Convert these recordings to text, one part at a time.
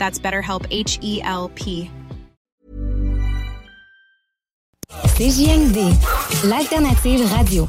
That's BetterHelp H E L P. CJMD, l'alternative radio.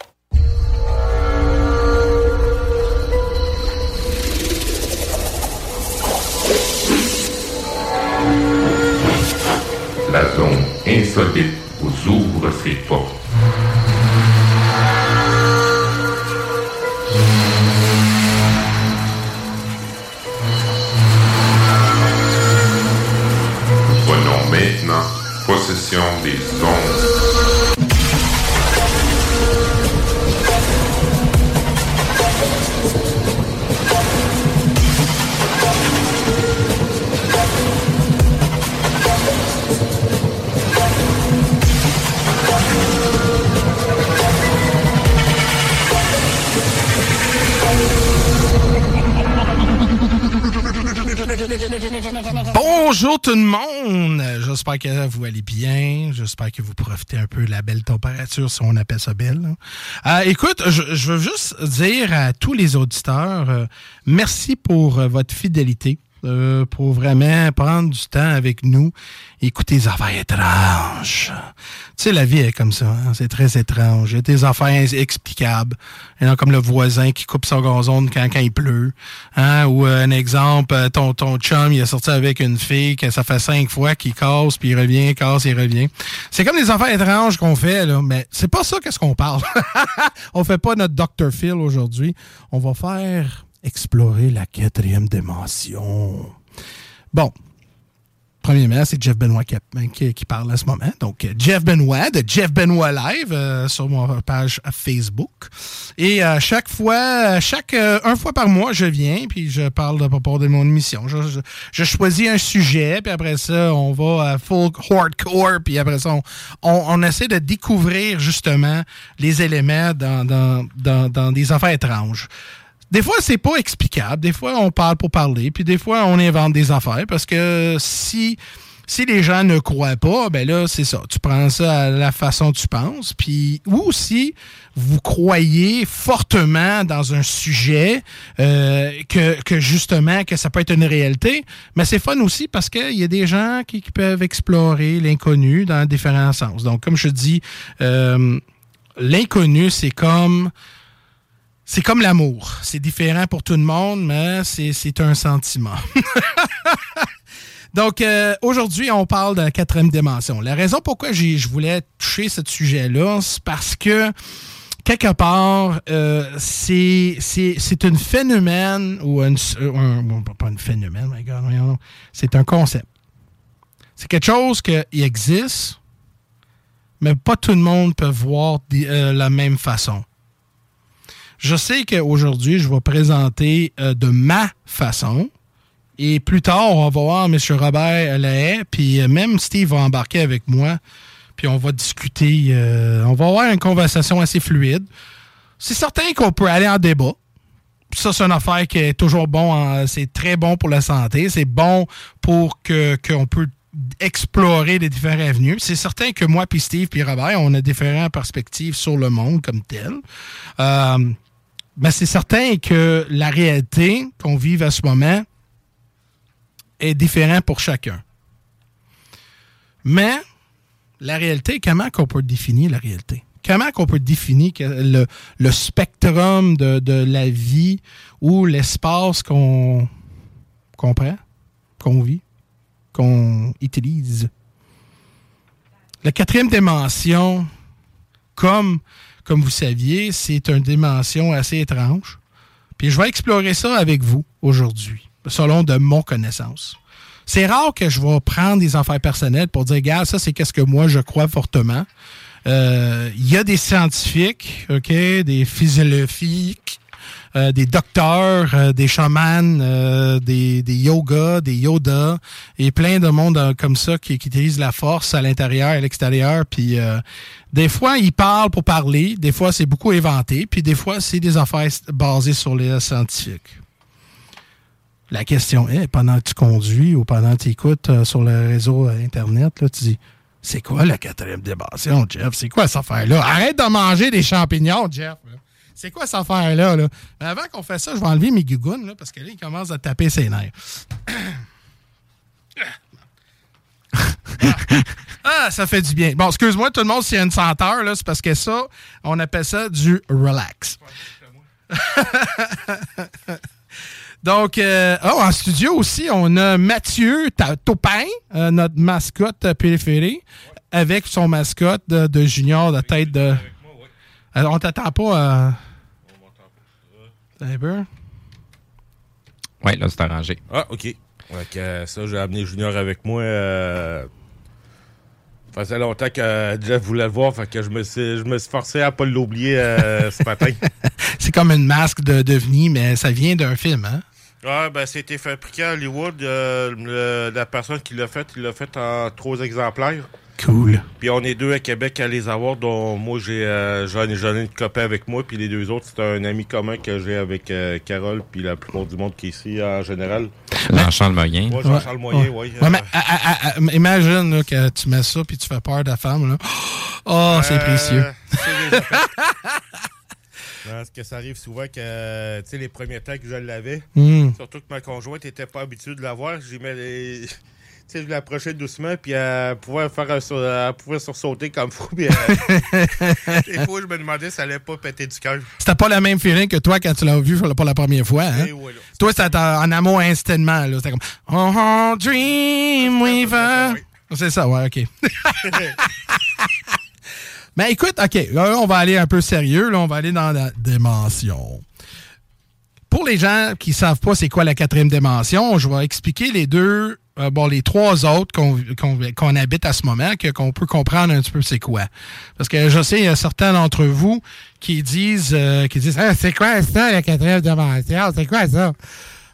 La zone insolite vous ouvre ses portes. Prenons maintenant possession des ondes. Bonjour tout le monde! J'espère que vous allez bien. J'espère que vous profitez un peu de la belle température, si on appelle ça belle. Euh, écoute, je, veux juste dire à tous les auditeurs, euh, merci pour euh, votre fidélité. Euh, pour vraiment prendre du temps avec nous, écouter des affaires étranges. Tu sais, la vie est comme ça, hein, c'est très étrange. Il y a des affaires inexplicables. Comme le voisin qui coupe son gazon quand, quand il pleut. Hein? Ou euh, un exemple, euh, ton, ton chum, il est sorti avec une fille que ça fait cinq fois qu'il casse, puis il revient, casse, il revient. C'est comme des affaires étranges qu'on fait, là, mais c'est pas ça qu'est-ce qu'on parle. On fait pas notre Dr. Phil aujourd'hui. On va faire explorer la quatrième dimension. Bon. Premièrement, c'est Jeff Benoit qui, qui- qui parle à ce moment. Donc, Jeff Benoit de Jeff Benoit Live euh, sur mon page Facebook. Et euh, chaque fois, chaque euh, un fois par mois, je viens puis je parle de propos de mon émission. Je, choisis un sujet puis après ça, on va à full hardcore puis après ça, on essaie de découvrir justement les éléments dans, dans, dans, dans des affaires étranges. Des fois, c'est pas explicable. Des fois, on parle pour parler. Puis des fois, on invente des affaires. Parce que si, si les gens ne croient pas, ben là, c'est ça. Tu prends ça à la façon dont tu penses. Puis, ou si vous croyez fortement dans un sujet, euh, que, que justement, que ça peut être une réalité. Mais c'est fun aussi parce qu'il y a des gens qui, qui peuvent explorer l'inconnu dans différents sens. Donc, comme je dis, euh, l'inconnu, c'est comme c'est comme l'amour. C'est différent pour tout le monde, mais c'est un sentiment. Donc, euh, aujourd'hui, on parle de la quatrième dimension. La raison pourquoi je voulais toucher ce sujet-là, c'est parce que, quelque part, euh, c'est un phénomène, ou un, un- bon, pas un phénomène, my God, c'est un concept. C'est quelque chose qui existe, mais pas tout le monde peut voir de euh, la même façon. Je sais qu'aujourd'hui, je vais présenter euh, de ma façon. Et plus tard, on va voir M. Robert Lahaye, puis euh, même Steve va embarquer avec moi. Puis on va discuter, euh, on va avoir une conversation assez fluide. C'est certain qu'on peut aller en débat. Ça, c'est une affaire qui est toujours bon, c'est très bon pour la santé. C'est bon pour que qu'on peut explorer les différents avenues. C'est certain que moi, puis Steve, puis Robert, on a différentes perspectives sur le monde comme tel. Euh, mais c'est certain que la réalité qu'on vive à ce moment est différente pour chacun. Mais la réalité, comment qu'on peut définir la réalité? Comment qu'on peut définir le, le spectrum de, de, la vie ou l'espace qu'on prend, qu'on vit, qu'on utilise? La quatrième dimension, comme, comme vous saviez, c'est une dimension assez étrange. Puis je vais explorer ça avec vous aujourd'hui, selon de mon connaissance. C'est rare que je vais prendre des affaires personnelles pour dire, regarde, ça, c'est qu'est-ce que moi, je crois fortement. Euh, il y a des scientifiques, OK, des physiologiques, euh, des docteurs, euh, des chamans, des, des yogas, des yodas, et plein de monde comme ça qui, qui utilisent la force à l'intérieur et à l'extérieur. Puis des fois, ils parlent pour parler, des fois, c'est beaucoup inventé, puis des fois, c'est des affaires basées sur les scientifiques. La question est, pendant que tu conduis ou pendant que tu écoutes sur le réseau Internet, là, tu dis c'est quoi la quatrième dimension, Jeff? C'est quoi cette affaire-là? Arrête de manger des champignons, Jeff. C'est quoi cette affaire-là? Là? Mais avant qu'on fasse ça, je vais enlever mes gougounes là, parce que là, il commence à taper ses nerfs. ah, ça fait du bien. Bon, excuse-moi tout le monde s'il y a une senteur, c'est parce que ça, on appelle ça du relax. Donc, euh, oh, en studio aussi, on a Mathieu Taupin, euh, notre mascotte préférée, avec son mascotte de, junior de tête de. Alors, on t'attend pas à. Un peu? Oui, là, c'est arrangé. Ah, OK. Euh, ça, j'ai amené Junior avec moi. Ça faisait longtemps que Jeff voulait le voir, fait que je me suis, je me suis forcé à pas l'oublier ce matin. c'est comme une masque de devenir, mais ça vient d'un film, hein? Ah, ben, c'était fabriqué à Hollywood. Euh, la personne qui l'a fait, il l'a fait en trois exemplaires. Cool. Puis on est deux à Québec à les avoir, dont moi, j'ai euh, j'en ai une copain avec moi, puis les deux autres, c'est un ami commun que j'ai avec euh, Carole, puis la plupart du monde qui est ici en général. Jean-Charles Moyen. Ouais, Jean-Charles Moyen, oui. Ouais. imagine que tu mets ça, puis tu fais peur de la femme. Là. Oh, c'est précieux. Parce que ça arrive souvent que, tu sais, les premiers temps que je l'avais, hmm. surtout que ma conjointe n'était pas habituée de l'avoir, j'ai mis les. Sais, je l'approchais doucement, puis elle pouvait faire un, elle pouvait sursauter comme fou. Puis des fois, je me demandais si elle allait pas péter du cœur. C'était pas la même feeling que toi quand tu l'as vu pour la première fois. Hein? Eh oui, toi, c'était en amour instantanément. C'était comme Oh, oh Dream Weaver. C'est ça, ouais, OK. Mais écoute, OK, là, on va aller un peu sérieux. Là, on va aller dans la dimension. Pour les gens qui ne savent pas c'est quoi la quatrième dimension, je vais expliquer les deux, euh, bon, les trois autres qu'on habite à ce moment, qu'on peut comprendre un petit peu c'est quoi. Parce que je sais, il y a certains d'entre vous qui disent, euh, qui disent, ah, c'est quoi ça, la quatrième dimension? C'est quoi ça?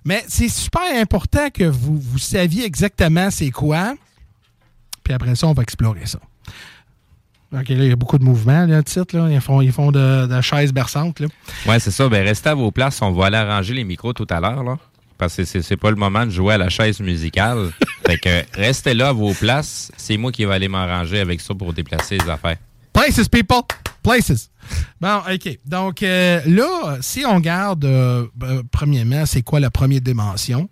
Mais c'est super important que vous, vous saviez exactement c'est quoi. Puis après ça, on va explorer ça. OK, là, il y a beaucoup de mouvements, là, titre, là. Ils font, ils font de, de chaises berçantes, là. Ouais, c'est ça. Ben, restez à vos places. On va aller arranger les micros tout à l'heure, là. Parce que c'est pas le moment de jouer à la chaise musicale. fait que restez là à vos places. C'est moi qui vais aller m'arranger avec ça pour déplacer les affaires. Places, people! Places! Bon, OK. Donc, euh, là, si on garde, euh, euh, premièrement, c'est quoi la première dimension?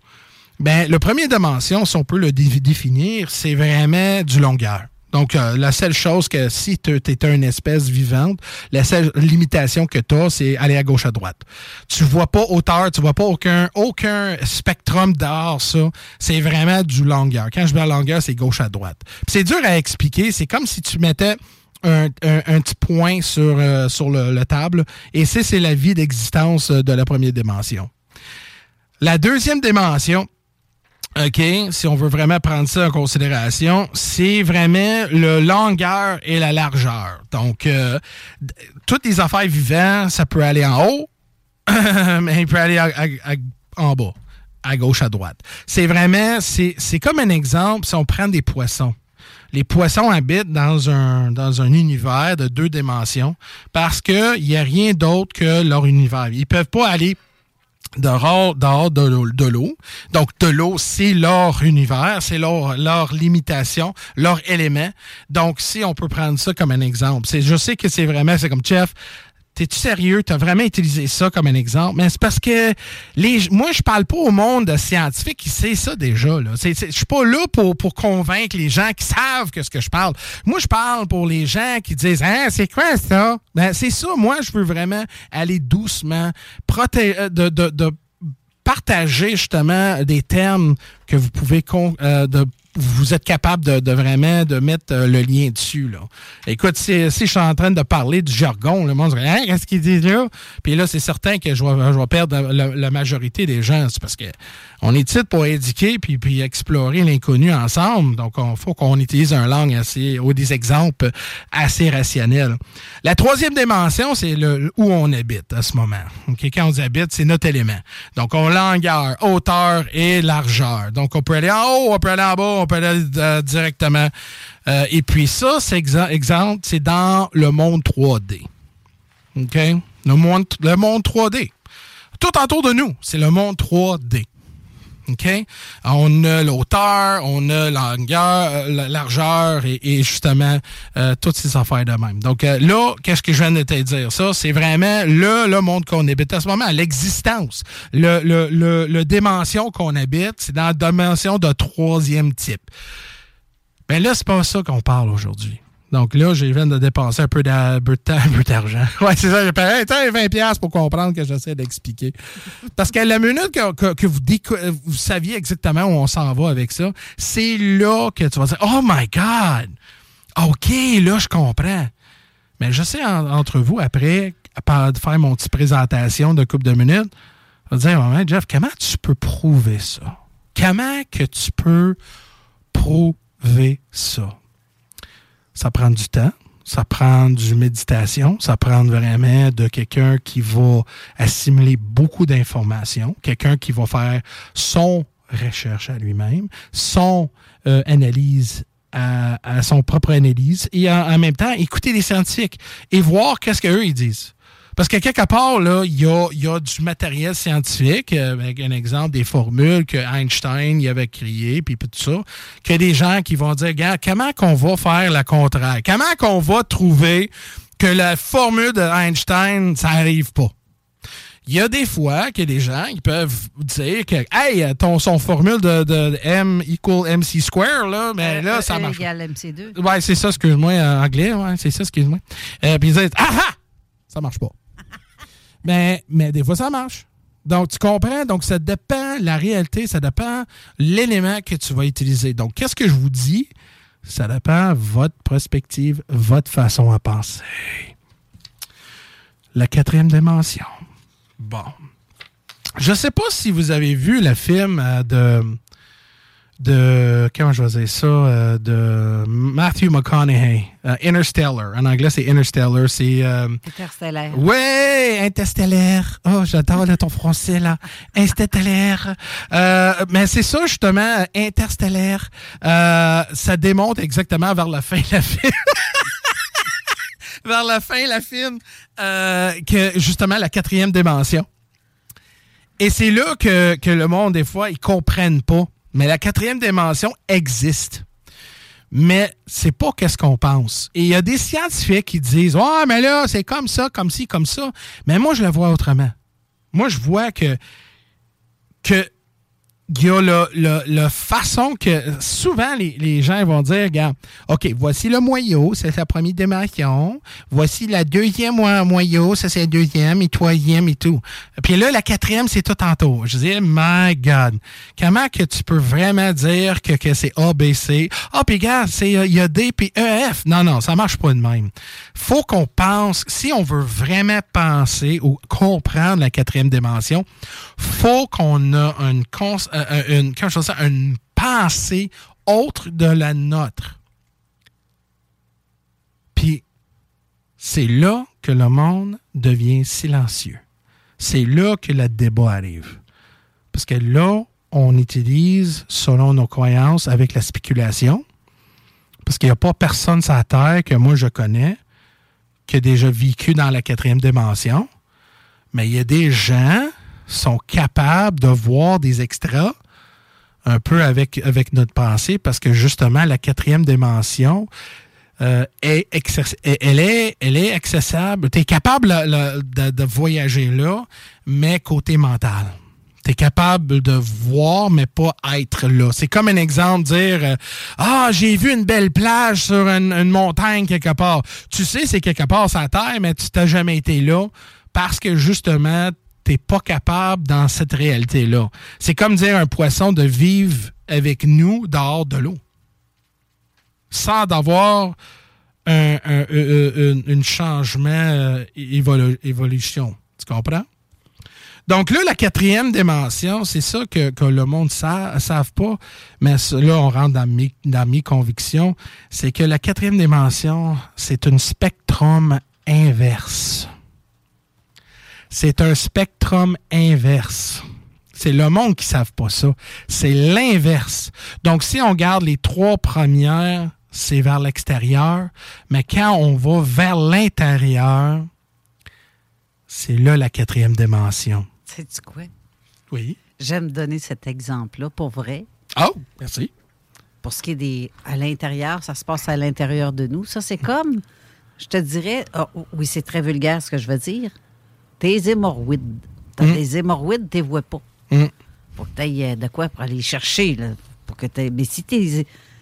Ben, le premier dimension, si on peut le définir, c'est vraiment du longueur. Donc, euh, la seule chose que si tu es une espèce vivante, la seule limitation que tu as, c'est aller à gauche, à droite. Tu vois pas hauteur, tu vois pas aucun, aucun spectrum d'art, ça. C'est vraiment du longueur. Quand je dis longueur, c'est gauche à droite. C'est dur à expliquer. C'est comme si tu mettais un, petit point sur, euh, sur le, table. Et c'est la vie d'existence de la première dimension. La deuxième dimension, OK, si on veut vraiment prendre ça en considération, c'est vraiment le longueur et la largeur. Donc, euh, toutes les affaires vivantes, ça peut aller en haut, mais il peut aller en bas, à gauche, à droite. C'est vraiment, c'est comme un exemple si on prend des poissons. Les poissons habitent dans un, dans un univers de deux dimensions parce qu'il n'y a rien d'autre que leur univers. Ils ne peuvent pas aller dehors, de, l'eau. Donc, de l'eau, c'est leur univers, c'est leur, leur limitation, leur élément. Donc, si on peut prendre ça comme un exemple, c'est, je sais que c'est vraiment, c'est comme chef, T'es-tu sérieux? T'as vraiment utilisé ça comme un exemple? Mais c'est parce que les, moi, je parle pas au monde scientifique qui sait ça déjà. Je suis pas là pour, pour convaincre les gens qui savent que ce que je parle. Moi, je parle pour les gens qui disent Hein, c'est quoi ça? Ben, c'est ça. Moi, je veux vraiment aller doucement, protéger de, de, de partager justement des termes que vous pouvez euh, de vous êtes capable de, vraiment de mettre euh, le lien dessus. Là. Écoute, si, si, je suis en train de parler du jargon, le monde dirait hein, qu'est-ce qu'il dit là? Puis là, c'est certain que je vais, je vais perdre la, majorité des gens. C'est parce que on est titre pour éduquer puis, puis explorer l'inconnu ensemble. Donc, il faut qu'on utilise un langue assez ou des exemples assez rationnels. La troisième dimension, c'est le où on habite à ce moment. Okay? Quand on habite, c'est notre élément. Donc, on longueur, hauteur et largeur. Donc, on peut aller en haut, on peut aller en bas, on peut aller euh, directement. Euh, et puis ça, c'est exemple, c'est dans le monde 3D. OK? Le monde, le monde 3D. Tout autour de nous, c'est le monde 3D. OK? On a l'auteur, on a la longueur, euh, la largeur et, justement toutes ces affaires de même. Donc là, qu'est-ce que je viens de te dire? Ça, c'est vraiment le, monde qu'on habite à ce moment, l'existence. Le, dimension qu'on habite, c'est dans la dimension de troisième type. Ben là, c'est pas ça qu'on parle aujourd'hui. Donc là, je viens de dépenser un peu de temps, un peu d'argent. Ouais, c'est ça. J'ai payé 20$ pour comprendre que j'essaie d'expliquer. Parce que la minute que, que, vous, saviez exactement où on s'en va avec ça, c'est là que tu vas dire Oh my God! OK, là, je comprends. Mais je sais entre vous, après, de faire mon petite présentation de couple de minutes, je vais dire Jeff, comment tu peux prouver ça? Comment que tu peux prouver ça? Ça prend du temps, ça prend du méditation, ça prend vraiment de quelqu'un qui va assimiler beaucoup d'informations, quelqu'un qui va faire son recherche à lui-même, son euh, analyse à, son propre analyse et en, en, même temps écouter les scientifiques et voir qu'est-ce qu'eux ils disent. Parce que quelque part, là, il y a, y a, du matériel scientifique, euh, avec un exemple des formules que Einstein y avait créées, puis tout ça, que des gens qui vont dire, regarde, comment qu'on va faire la contraire? Comment qu'on va trouver que la formule de Einstein, ça n'arrive pas? Il y a des fois que des gens ils peuvent dire que hey ton son formule de, de, M equal MC square là mais ben euh, là ça e marche. égale MC2. Ouais, c'est ça excuse-moi en anglais ouais, c'est ça excuse-moi. Euh, puis ils disent ah ah ça marche pas. Mais, mais des fois, ça marche. Donc, tu comprends? Donc, ça dépend, la réalité, ça dépend l'élément que tu vas utiliser. Donc, qu'est-ce que je vous dis? Ça dépend votre perspective, votre façon à penser. La quatrième dimension. Bon. Je ne sais pas si vous avez vu le film euh, de de comment je vais dire ça euh, de Matthew McConaughey euh, Interstellar. En anglais c'est Interstellar c'est euh, Interstellaire. Ouais Interstellaire. Oh j'adore ton français là. Interstellaire. Mais c'est ça justement Interstellaire. Ça démontre exactement vers la fin la film vers la fin la film que justement la quatrième dimension. Et c'est là que, que le monde des fois ils comprennent pas mais la quatrième dimension existe. Mais c'est pas qu'est-ce qu'on pense. Et il y a des scientifiques qui disent Ah, mais là, c'est comme ça, comme ci, comme ça. Mais moi, je le vois autrement. Moi, je vois que, que il y a le, façon que souvent les, gens vont dire, regarde, OK, voici le moyau, c'est la première dimension. Voici la deuxième moyau, ça c'est la deuxième et troisième et tout. Puis là, la quatrième, c'est tout en tour. Je dis, my God, comment que tu peux vraiment dire que, que c'est A, B, C? Ah, puis regarde, c'est il y a D puis E, F. Non, non, ça marche pas de même. Faut qu'on pense, si on veut vraiment penser ou comprendre la quatrième dimension, faut qu'on a une, une pensée autre de la nôtre. Puis, c'est là que le monde devient silencieux. C'est là que le débat arrive. Parce que là, on utilise, selon nos croyances, avec la spéculation. Parce qu'il n'y a pas personne sur la Terre que moi je connais qui a déjà vécu dans la quatrième dimension. Mais il y a des gens sont capables de voir des extras un peu avec, avec notre pensée parce que justement, la quatrième dimension, euh, est elle, est, elle est accessible. Tu es capable de, de, voyager là, mais côté mental. Tu es capable de voir, mais pas être là. C'est comme un exemple, dire euh, Ah, j'ai vu une belle plage sur une, montagne quelque part. Tu sais, c'est quelque part sur la terre, mais tu t'as jamais été là parce que justement, t'es pas capable dans cette réalité-là. C'est comme dire un poisson de vivre avec nous dehors de l'eau. Sans avoir un, changement, euh, évolution. Tu comprends? Donc là, la quatrième dimension, c'est ça que, le monde ne savent pas, mais là, on rentre dans mes, dans mes convictions, c'est que la quatrième dimension, c'est un spectrum inverse c'est un spectrum inverse. C'est le monde qui ne savent pas ça. C'est l'inverse. Donc, si on garde les trois premières, c'est vers l'extérieur. Mais quand on va vers l'intérieur, c'est là la quatrième dimension. Sais-tu quoi? Oui. J'aime donner cet exemple-là pour vrai. Oh, merci. Pour ce qui est des. À l'intérieur, ça se passe à l'intérieur de nous. Ça, c'est comme. Je te dirais. Ah, oui, c'est très vulgaire ce que je veux dire tes hémorroïdes. T'as mm. des hémorroïdes, tu les vois pas. Mm. Faut que tu aies de quoi pour aller chercher. Là, pour que Mais si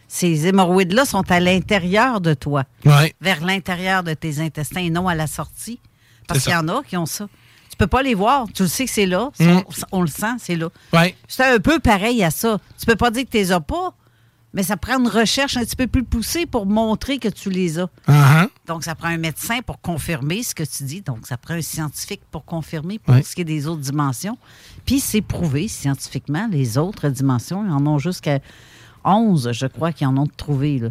ces hémorroïdes-là sont à l'intérieur de toi, vers l'intérieur de tes intestins et non à la sortie, parce qu'il y en a qui ont ça. Tu peux pas les voir. Tu le sais que c'est là. Mm. On, le sent, c'est là. C'est un peu pareil à ça. Tu peux pas dire que tu les as pas, mais ça prend une recherche un petit peu plus poussée pour montrer que tu les as. Uh-huh. Donc, ça prend un médecin pour confirmer ce que tu dis. Donc, ça prend un scientifique pour confirmer pour ce qui est des autres dimensions. Puis, c'est prouvé scientifiquement. Les autres dimensions, ils en ont jusqu'à 11, je crois, qui en ont trouvé. Là.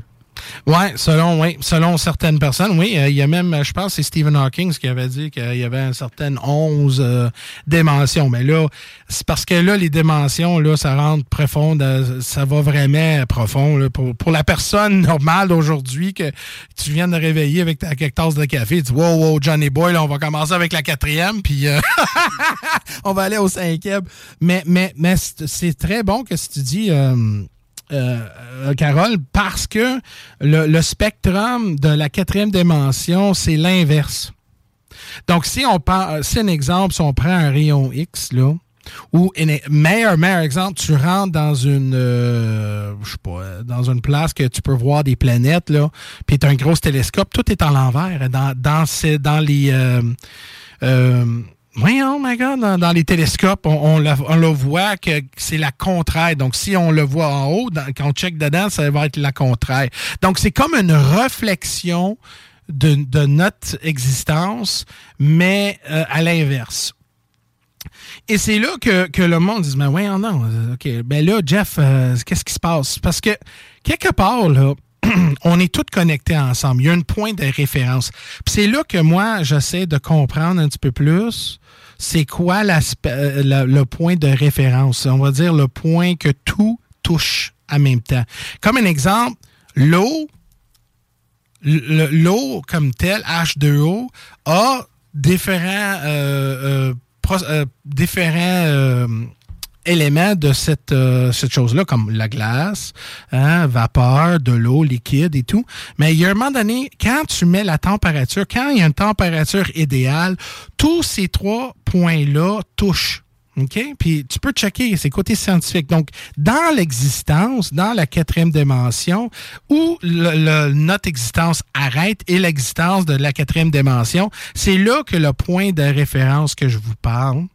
Oui, selon, ouais, selon certaines personnes, oui. Euh, il y a même, je pense, c'est Stephen Hawking qui avait dit qu'il y avait une certaine 11 euh, dimensions. Mais là, c'est parce que là, les dimensions, là, ça rentre profond, euh, ça va vraiment profond. pour, pour la personne normale d'aujourd'hui que tu viens de réveiller avec ta quelques tasses de café, tu dis Wow, wow, Johnny Boy, là, on va commencer avec la quatrième, puis on va aller au cinquième. Mais, mais, mais c'est très bon que si tu dis euh, euh, Carole, parce que le, spectrum de la quatrième dimension, c'est l'inverse. Donc, si on prend, c'est un exemple, si on prend un rayon X, là, ou meilleur, meilleur exemple, tu rentres dans une euh, je sais pas, dans une place que tu peux voir des planètes, là, puis tu as un gros télescope, tout est en l'envers. Dans, dans, dans les oui, oh my God, dans, les télescopes, on, le voit que c'est la contraire. Donc, si on le voit en haut, quand on check dedans, ça va être la contraire. Donc, c'est comme une réflexion de, notre existence, mais euh, à l'inverse. Et c'est là que, le monde dit, mais oui, non, OK, ben là, Jeff, euh, qu'est-ce qui se passe? Parce que, quelque part, là, on est tous connectés ensemble. Il y a un point de référence. Puis c'est là que moi, j'essaie de comprendre un petit peu plus c'est quoi euh, le point de référence? On va dire le point que tout touche en même temps. Comme un exemple, l'eau, l'eau comme telle, H2O, a différents, euh, euh, différents éléments de cette, euh, cette chose-là, comme la glace, hein, vapeur, de l'eau, liquide et tout. Mais il y a un moment donné, quand tu mets la température, quand il y a une température idéale, tous ces trois points-là touchent. OK? Puis tu peux checker, c'est côté scientifique. Donc, dans l'existence, dans la quatrième dimension, où le, notre existence arrête et l'existence de la quatrième dimension, c'est là que le point de référence que je vous parle.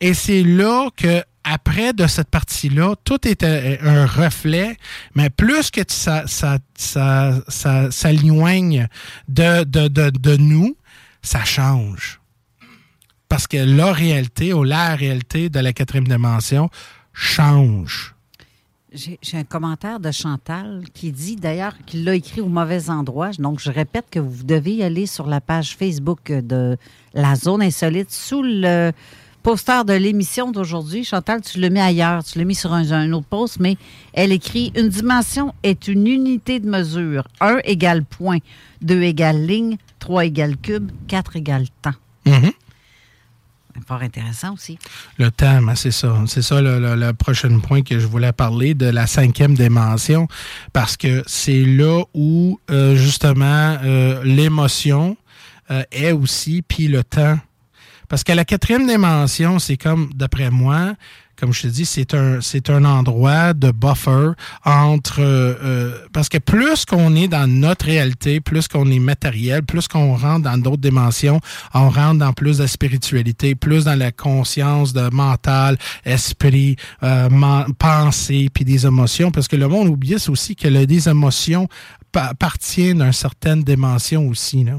Et c'est là que après de cette partie-là, tout est un, reflet, mais plus que ça, ça, ça, ça de, de, de, de, nous, ça change. Parce que la réalité ou la réalité de la quatrième dimension change. J'ai un commentaire de Chantal qui dit d'ailleurs qu'il l'a écrit au mauvais endroit. Donc, je répète que vous devez aller sur la page Facebook de la zone insolite sous le poster de l'émission d'aujourd'hui. Chantal, tu le mets ailleurs, tu l'as mis sur un, autre poste, mais elle écrit Une dimension est une unité de mesure. 1 égale point, 2 égale ligne, 3 égale cube, 4 égale temps. Il fort intéressant aussi. Le temps, ben, c'est ça. C'est ça le, le, le, prochain point que je voulais parler de la cinquième dimension, parce que c'est là où, euh, justement, euh, l'émotion euh, est aussi, puis le temps. Parce que la quatrième dimension, c'est comme, d'après moi, comme je te dis, c'est un, c'est un endroit de buffer entre... Euh, euh, parce que plus qu'on est dans notre réalité, plus qu'on est matériel, plus qu'on rentre dans d'autres dimensions, on rentre dans plus de spiritualité, plus dans la conscience de mental, esprit, euh, pensée, puis des émotions. Parce que le monde oublie aussi que les émotions appartiennent à une certaine dimension aussi. Là.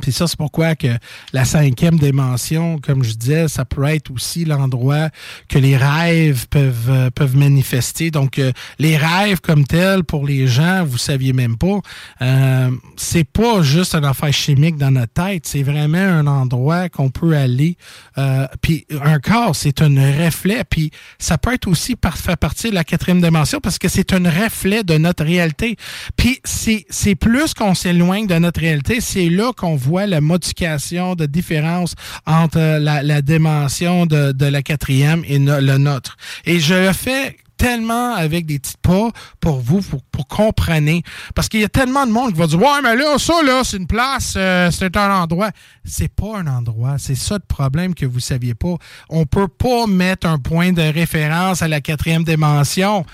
Puis ça, c'est pourquoi que la cinquième dimension, comme je disais, ça peut être aussi l'endroit que les rêves peuvent, euh, peuvent manifester. Donc, euh, les rêves comme tels, pour les gens, vous saviez même pas, euh, c'est pas juste une affaire chimique dans notre tête, c'est vraiment un endroit qu'on peut aller. Euh, puis un corps, c'est un reflet, puis ça peut être aussi par, faire partie de la quatrième dimension parce que c'est un reflet de notre réalité. Puis c'est plus qu'on s'éloigne de notre réalité, c'est là qu'on voit la modification de différence entre la, dimension de, de, la quatrième et le nôtre. Et je le fais tellement avec des petits pas pour vous, pour, pour comprendre. Parce qu'il y a tellement de monde qui va dire Ouais, mais là, ça, là, c'est une place, euh, c'est un endroit. C'est pas un endroit. C'est ça le problème que vous saviez pas. On peut pas mettre un point de référence à la quatrième dimension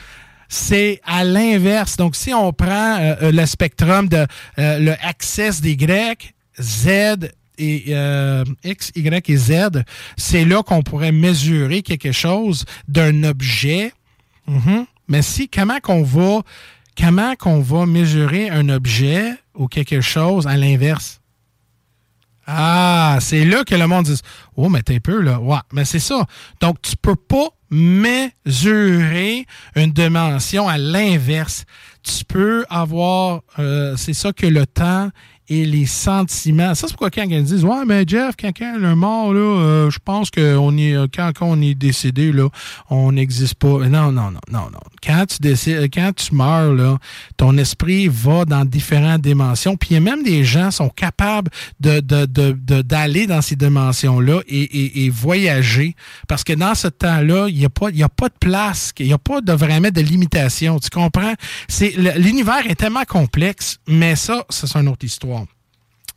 c'est à l'inverse. Donc, si on prend euh, le spectrum de euh, le access des Grecs, Z et euh, X, Y et Z, c'est là qu'on pourrait mesurer quelque chose d'un objet. -hmm. Mais si, comment qu'on va, qu'on va mesurer un objet ou quelque chose à l'inverse? Ah, c'est là que le monde dit Oh, mais t'es peu, là. Mais c'est ça. Donc, tu peux pas mesurer une dimension à l'inverse. Tu peux avoir, euh, c'est ça que le temps et les sentiments. Ça, c'est pourquoi quand ils disent Ouais, mais Jeff, quand quelqu'un est mort, là, euh, je pense que on est, quand, quand on est décédé, là, on n'existe pas. Non, non, non, non, non. Quand tu décides, quand tu meurs, là, ton esprit va dans différentes dimensions. Puis même des gens sont capables de, de, de, d'aller dans ces dimensions-là et, et, et, voyager. Parce que dans ce temps-là, il n'y a, pas, y a pas de place, il n'y a pas de vraiment de limitation. Tu comprends? C'est, l'univers est tellement complexe, mais ça c'est une autre histoire.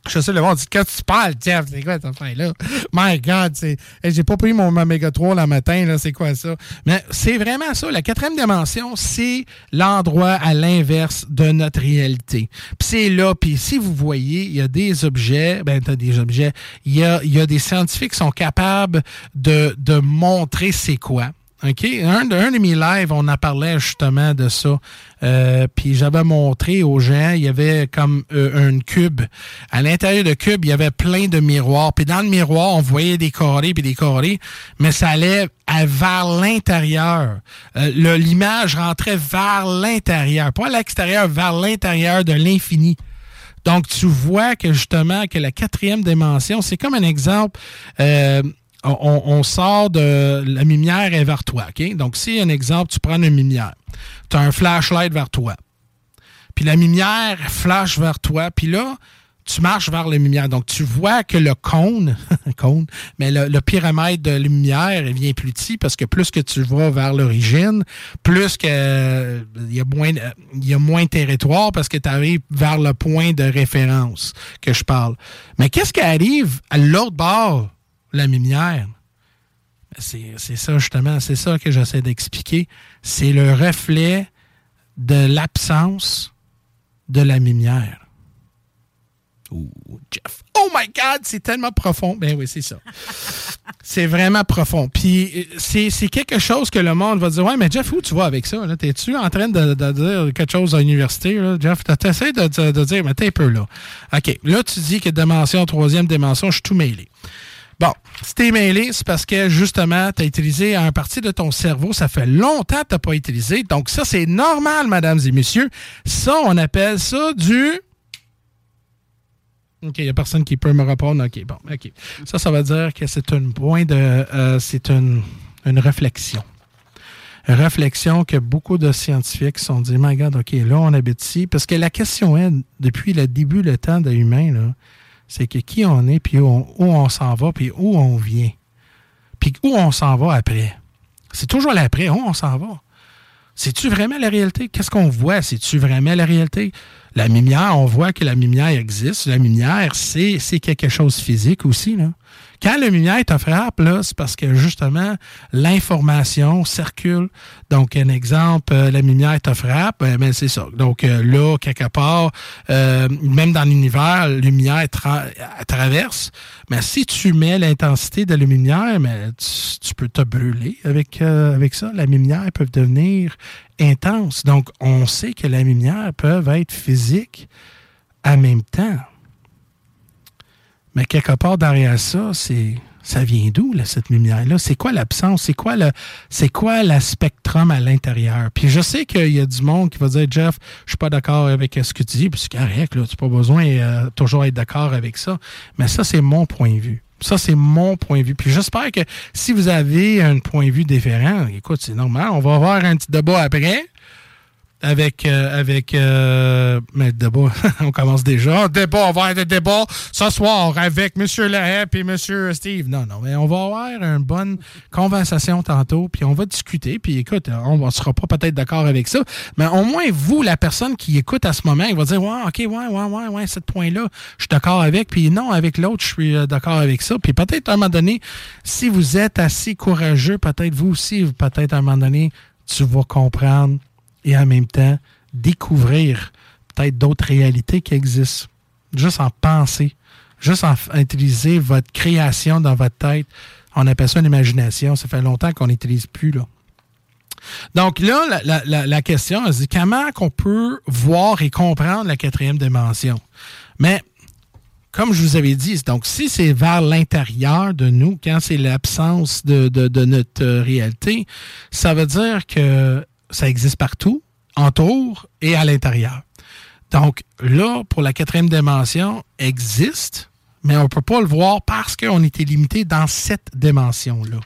Je sais, le monde dit, quand tu parles, Jeff, c'est quoi cette affaire-là? My God, c'est, j'ai pas pris mon Omega 3 le matin, là, c'est quoi ça? Mais c'est vraiment ça. La quatrième dimension, c'est l'endroit à l'inverse de notre réalité. Puis c'est là, puis si vous voyez, il y a des objets, ben, t'as des objets, il y a, y a des scientifiques qui sont capables de, de montrer c'est quoi. OK? Un un de mes lives, on en parlait justement de ça. Euh, puis j'avais montré aux gens, il y avait comme euh, un cube. À l'intérieur de cube, il y avait plein de miroirs. Puis dans le miroir, on voyait des carrés puis des carrés, mais ça allait vers l'intérieur. Euh, L'image rentrait vers l'intérieur, pas à l'extérieur, vers l'intérieur de l'infini. Donc, tu vois que justement, que la quatrième dimension, c'est comme un exemple... Euh, on, sort de la lumière est vers toi. OK? Donc, si un exemple, tu prends une lumière, tu as un flashlight vers toi. Puis la lumière flash vers toi. Puis là, tu marches vers la lumière. Donc, tu vois que le cône, cône mais le, pyramide de lumière vient plus petit parce que plus que tu vas vers l'origine, plus que il y moins il y a moins de territoire parce que tu arrives vers le point de référence que je parle. Mais qu'est-ce qui arrive à l'autre bord la lumière. C'est ça, justement, c'est ça que j'essaie d'expliquer. C'est le reflet de l'absence de la lumière. Oh, Jeff. Oh my God, c'est tellement profond. Ben oui, c'est ça. c'est vraiment profond. Puis c'est quelque chose que le monde va dire Ouais, mais Jeff, où tu vas avec ça? T'es-tu en train de, de, dire quelque chose à l'université? Jeff, t'essaies de, de, de dire, mais t'es un peu là. OK. Là, tu dis que dimension, troisième dimension, je suis tout mêlé. Bon, si t'es mêlé, c'est parce que justement, tu as utilisé un partie de ton cerveau. Ça fait longtemps que tu pas utilisé. Donc, ça, c'est normal, mesdames et messieurs. Ça, on appelle ça du. OK, il n'y a personne qui peut me répondre. OK, bon, OK. Ça, ça veut dire que c'est un point de. Euh, c'est une, une réflexion. Une réflexion que beaucoup de scientifiques sont dit, my God, OK, là, on habite ici. Parce que la question est, depuis le début, le temps de l'humain, là, c'est que qui on est, puis où on, s'en va, puis où on vient. Puis où on s'en va après? C'est toujours l'après, où on s'en va? C'est-tu vraiment la réalité? Qu'est-ce qu'on voit? C'est-tu vraiment la réalité? La lumière, on voit que la lumière existe. La lumière, c'est quelque chose de physique aussi. Là. Quand la lumière te frappe, là, c'est parce que justement, l'information circule. Donc, un exemple, euh, la lumière te frappe, ben, ben, c'est ça. Donc, euh, là, quelque part, euh, même dans l'univers, la lumière traverse. Mais si tu mets l'intensité de la lumière, mais tu, peux te brûler avec, avec ça. La lumière peut devenir intense. Donc, on sait que la lumière peut être physique en même temps. Mais quelque part derrière ça, c'est ça vient d'où, cette lumière-là? C'est quoi l'absence? C'est quoi le c'est quoi la spectrum à l'intérieur? Puis je sais qu'il y a du monde qui va dire Jeff, je suis pas d'accord avec ce que tu dis, puis c'est correct, là, tu n'as pas besoin euh, toujours être d'accord avec ça. Mais ça, c'est mon point de vue. Ça, c'est mon point de vue. Puis j'espère que si vous avez un point de vue différent, écoute, c'est normal, on va avoir un petit débat après avec euh, avec euh, mais débat, on commence déjà. Débat, on va avoir des débats ce soir avec M. Lahep et M. Steve. Non, non, mais on va avoir une bonne conversation tantôt, puis on va discuter. Puis écoute, on ne sera pas peut-être d'accord avec ça, mais au moins vous, la personne qui écoute à ce moment, il va dire Ouais, ok, ouais, ouais, ouais, ouais, ce point-là, je suis d'accord avec, puis non, avec l'autre, je suis euh, d'accord avec ça. Puis peut-être à un moment donné, si vous êtes assez courageux, peut-être vous aussi, peut-être à un moment donné, tu vas comprendre et en même temps découvrir peut-être d'autres réalités qui existent. Juste en penser, juste en utiliser votre création dans votre tête. On appelle ça une imagination. Ça fait longtemps qu'on n'utilise plus. Là. Donc là, la, question, c'est comment qu'on peut voir et comprendre la quatrième dimension? Mais comme je vous avais dit, donc si c'est vers l'intérieur de nous, quand c'est l'absence de, de, notre réalité, ça veut dire que ça existe partout, autour et à l'intérieur. Donc là, pour la quatrième dimension, existe, mais on ne peut pas le voir parce qu'on était limité dans cette dimension-là.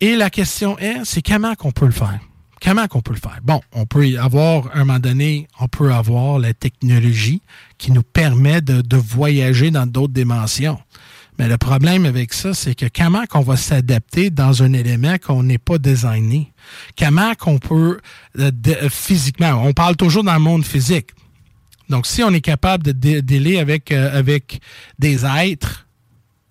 Et la question est, c'est comment qu'on peut le faire? Comment qu'on peut le faire? Bon, on peut y avoir, à un moment donné, on peut avoir la technologie qui nous permet de voyager dans d'autres dimensions. Mais le problème avec ça, c'est que comment qu'on va s'adapter dans un élément qu'on n'est pas designé? Comment qu'on peut euh, physiquement, on parle toujours dans le monde physique. Donc, si on est capable de délai avec, euh, avec des êtres,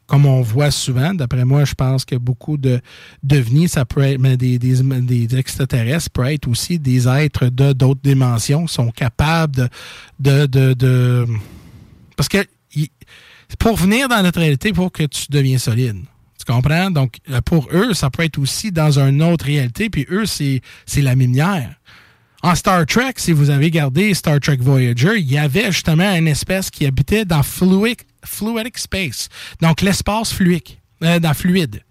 comme on voit souvent, d'après moi, je pense que beaucoup de devenir, ça peut être mais des, des, des, extraterrestres, peut être aussi des êtres d'autres dimensions, sont capables de, de, de parce que pour venir dans notre réalité, pour que tu deviens solide. Tu comprends? Donc, euh, pour eux, ça peut être aussi dans une autre réalité, puis eux, c'est la lumière. En Star Trek, si vous avez gardé Star Trek Voyager, il y avait justement une espèce qui habitait dans fluid, fluidic space, donc l'espace fluide, euh, dans fluide.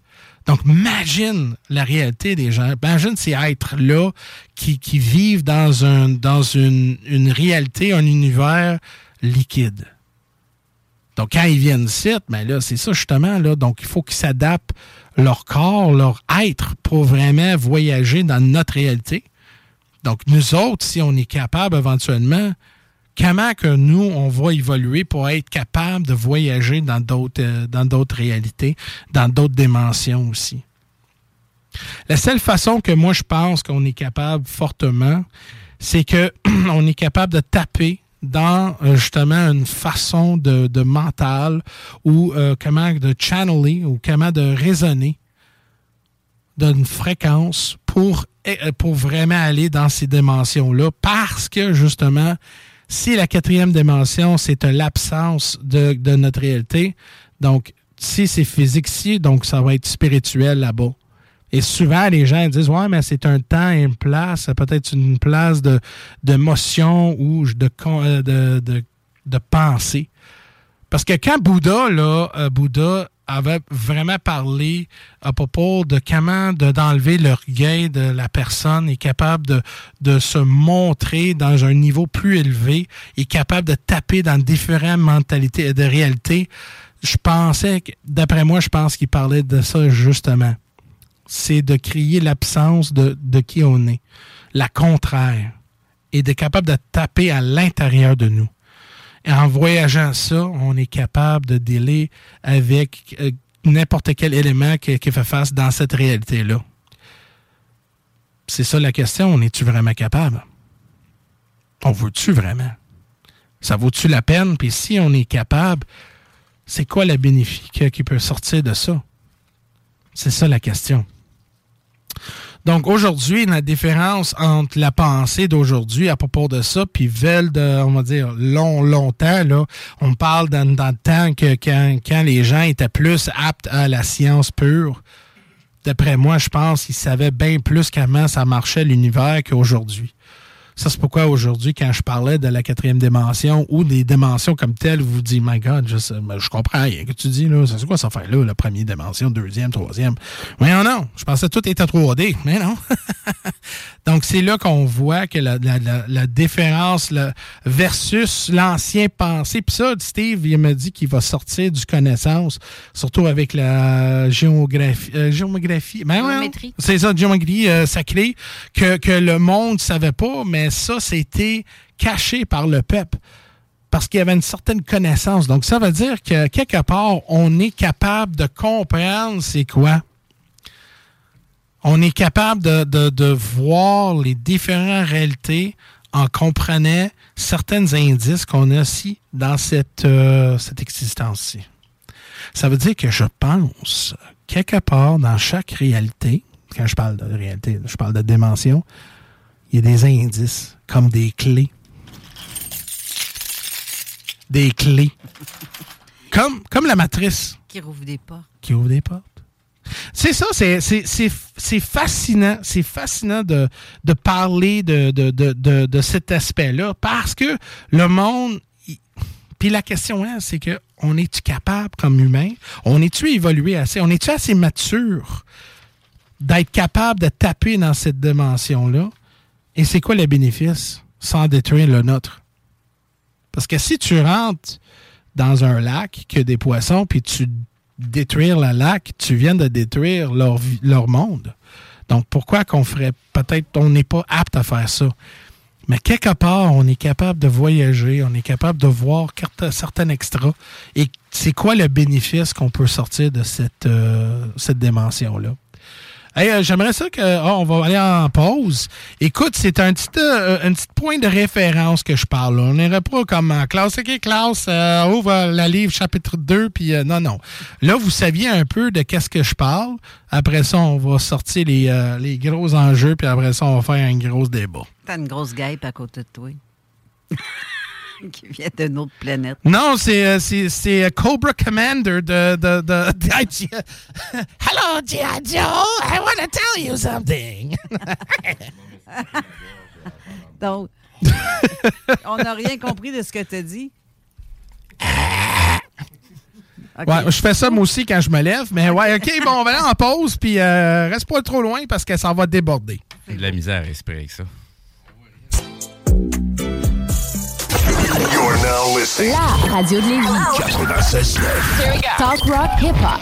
Donc, imagine la réalité des gens. Imagine ces êtres-là qui, qui, vivent dans, un, dans une, une réalité, un univers liquide. Donc, quand ils viennent ici, ben là, c'est ça justement. Donc, il faut qu'ils s'adaptent leur corps, leur être pour vraiment voyager dans notre réalité. Donc, nous autres, si on est capable éventuellement, comment que nous, on va évoluer pour être capable de voyager dans d'autres, euh, dans d'autres réalités, dans d'autres dimensions aussi? La seule façon que moi, je pense qu'on est capable fortement, c'est que on est capable de taper dans euh, justement une façon de, mental ou euh, comment de channeler ou comment de raisonner d'une fréquence pour, euh, pour vraiment aller dans ces dimensions-là parce que justement, si la quatrième dimension, c'est l'absence de, de notre réalité, donc si c'est physique ici, donc ça va être spirituel là-bas. Et souvent, les gens disent Ouais, mais c'est un temps et une place, peut-être une place de, de motion ou de, euh, de, de, de pensée. Parce que quand Bouddha, là, euh, Bouddha avait vraiment parlé à propos de comment d'enlever l'orgueil de la personne, est capable de, de se montrer dans un niveau plus élevé, est capable de taper dans différentes mentalités de réalité. Je pensais, d'après moi, je pense qu'il parlait de ça justement c'est de crier l'absence de, qui on est, la contraire, et d'être capable de taper à l'intérieur de nous. Et en voyageant ça, on est capable de dealer avec euh, n'importe quel élément qui, fait face dans cette réalité-là. C'est ça la question. On est-tu vraiment capable? On veut-tu vraiment? Ça vaut-tu la peine? Puis si on est capable, c'est quoi le bénéfice qui peut sortir de ça? C'est ça la question. Donc aujourd'hui, la différence entre la pensée d'aujourd'hui à propos de ça, puis veulent de, on va dire, long, longtemps, là, on parle dans, dans le temps que quand, quand les gens étaient plus aptes à la science pure, d'après moi, je pense qu'ils savaient bien plus comment ça marchait l'univers qu'aujourd'hui. Ça, c'est pourquoi aujourd'hui, quand je parlais de la quatrième dimension ou des dimensions comme telles, vous dites, my God, je, comprends rien que tu dis, là. C'est quoi ça fait là, la première dimension, deuxième, troisième? Mais non, non. Je pensais que tout était 3D. Mais non. Donc, c'est là qu'on voit que la, la, la, différence versus l'ancien pensée. Puis ça, Steve, il me dit qu'il va sortir du connaissance, surtout avec la géographie. Euh, géographie. Ben, Géométrie. c'est ça, géométrie euh, sacrée, que, que le monde ne savait pas, mais ça, c'était caché par le peuple parce qu'il y avait une certaine connaissance. Donc, ça veut dire que quelque part, on est capable de comprendre c'est quoi on est capable de, voir les différentes réalités en comprenant certains indices qu'on a aussi dans cette, euh, cette existence-ci. Ça veut dire que je pense, quelque part dans chaque réalité, quand je parle de réalité, je parle de dimension, il y a des indices comme des clés. Des clés. Comme, comme la matrice. Qui rouvre des portes. Qui ouvre des portes. C'est ça, c'est fascinant. C'est fascinant de, parler de, cet aspect-là parce que le monde. Puis la question, hein, c'est que on est-tu capable comme humain? On est-tu évolué assez? On est-tu assez mature d'être capable de taper dans cette dimension-là? Et c'est quoi le bénéfice sans détruire le nôtre? Parce que si tu rentres dans un lac qui a des poissons, puis tu détruire la lac, tu viens de détruire leur, leur monde. Donc, pourquoi qu'on ferait peut-être, on n'est pas apte à faire ça? Mais quelque part, on est capable de voyager, on est capable de voir certains extras. Et c'est quoi le bénéfice qu'on peut sortir de cette, euh, cette dimension-là? Euh, j'aimerais ça que. Oh, on va aller en pause. Écoute, c'est un petit, euh, un petit point de référence que je parle. On n'irait pas comme en classe. OK, classe, euh, ouvre la livre chapitre 2, puis non, non. Là, vous saviez un peu de qu'est-ce que je parle. Après ça, on va sortir les, les gros enjeux, puis après ça, on va faire un gros débat. T'as une grosse guêpe à côté de toi. qui vient d'une autre planète. Non, c'est euh, c'est Cobra Commander de de de, de Hello, G.I. Joe. I want to tell you something. Donc, on n'a rien compris de ce que tu as dit. Ouais, je fais ça moi aussi quand je me lève, mais ouais, ok, bon, on va aller en pause, puis euh, reste pas trop loin parce que ça va déborder. De la misère à respirer avec ça. La radio de Lévis. Talk rock hip hop.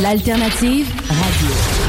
L'alternative radio.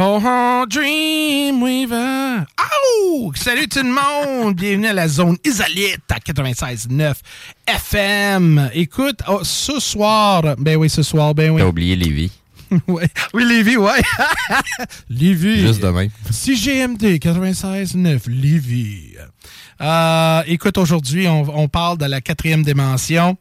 Oh, oh, Dreamweaver. Oh! Salut tout le monde! Bienvenue à la zone Isolite à 96.9 FM. Écoute, oh, ce soir, ben oui, ce soir, ben oui. T'as oublié Lévi. ouais. Oui, Lévi, ouais. Lévi. Juste demain. Si GMD 96.9, Lévi. Euh, écoute, aujourd'hui, on, on parle de la quatrième dimension.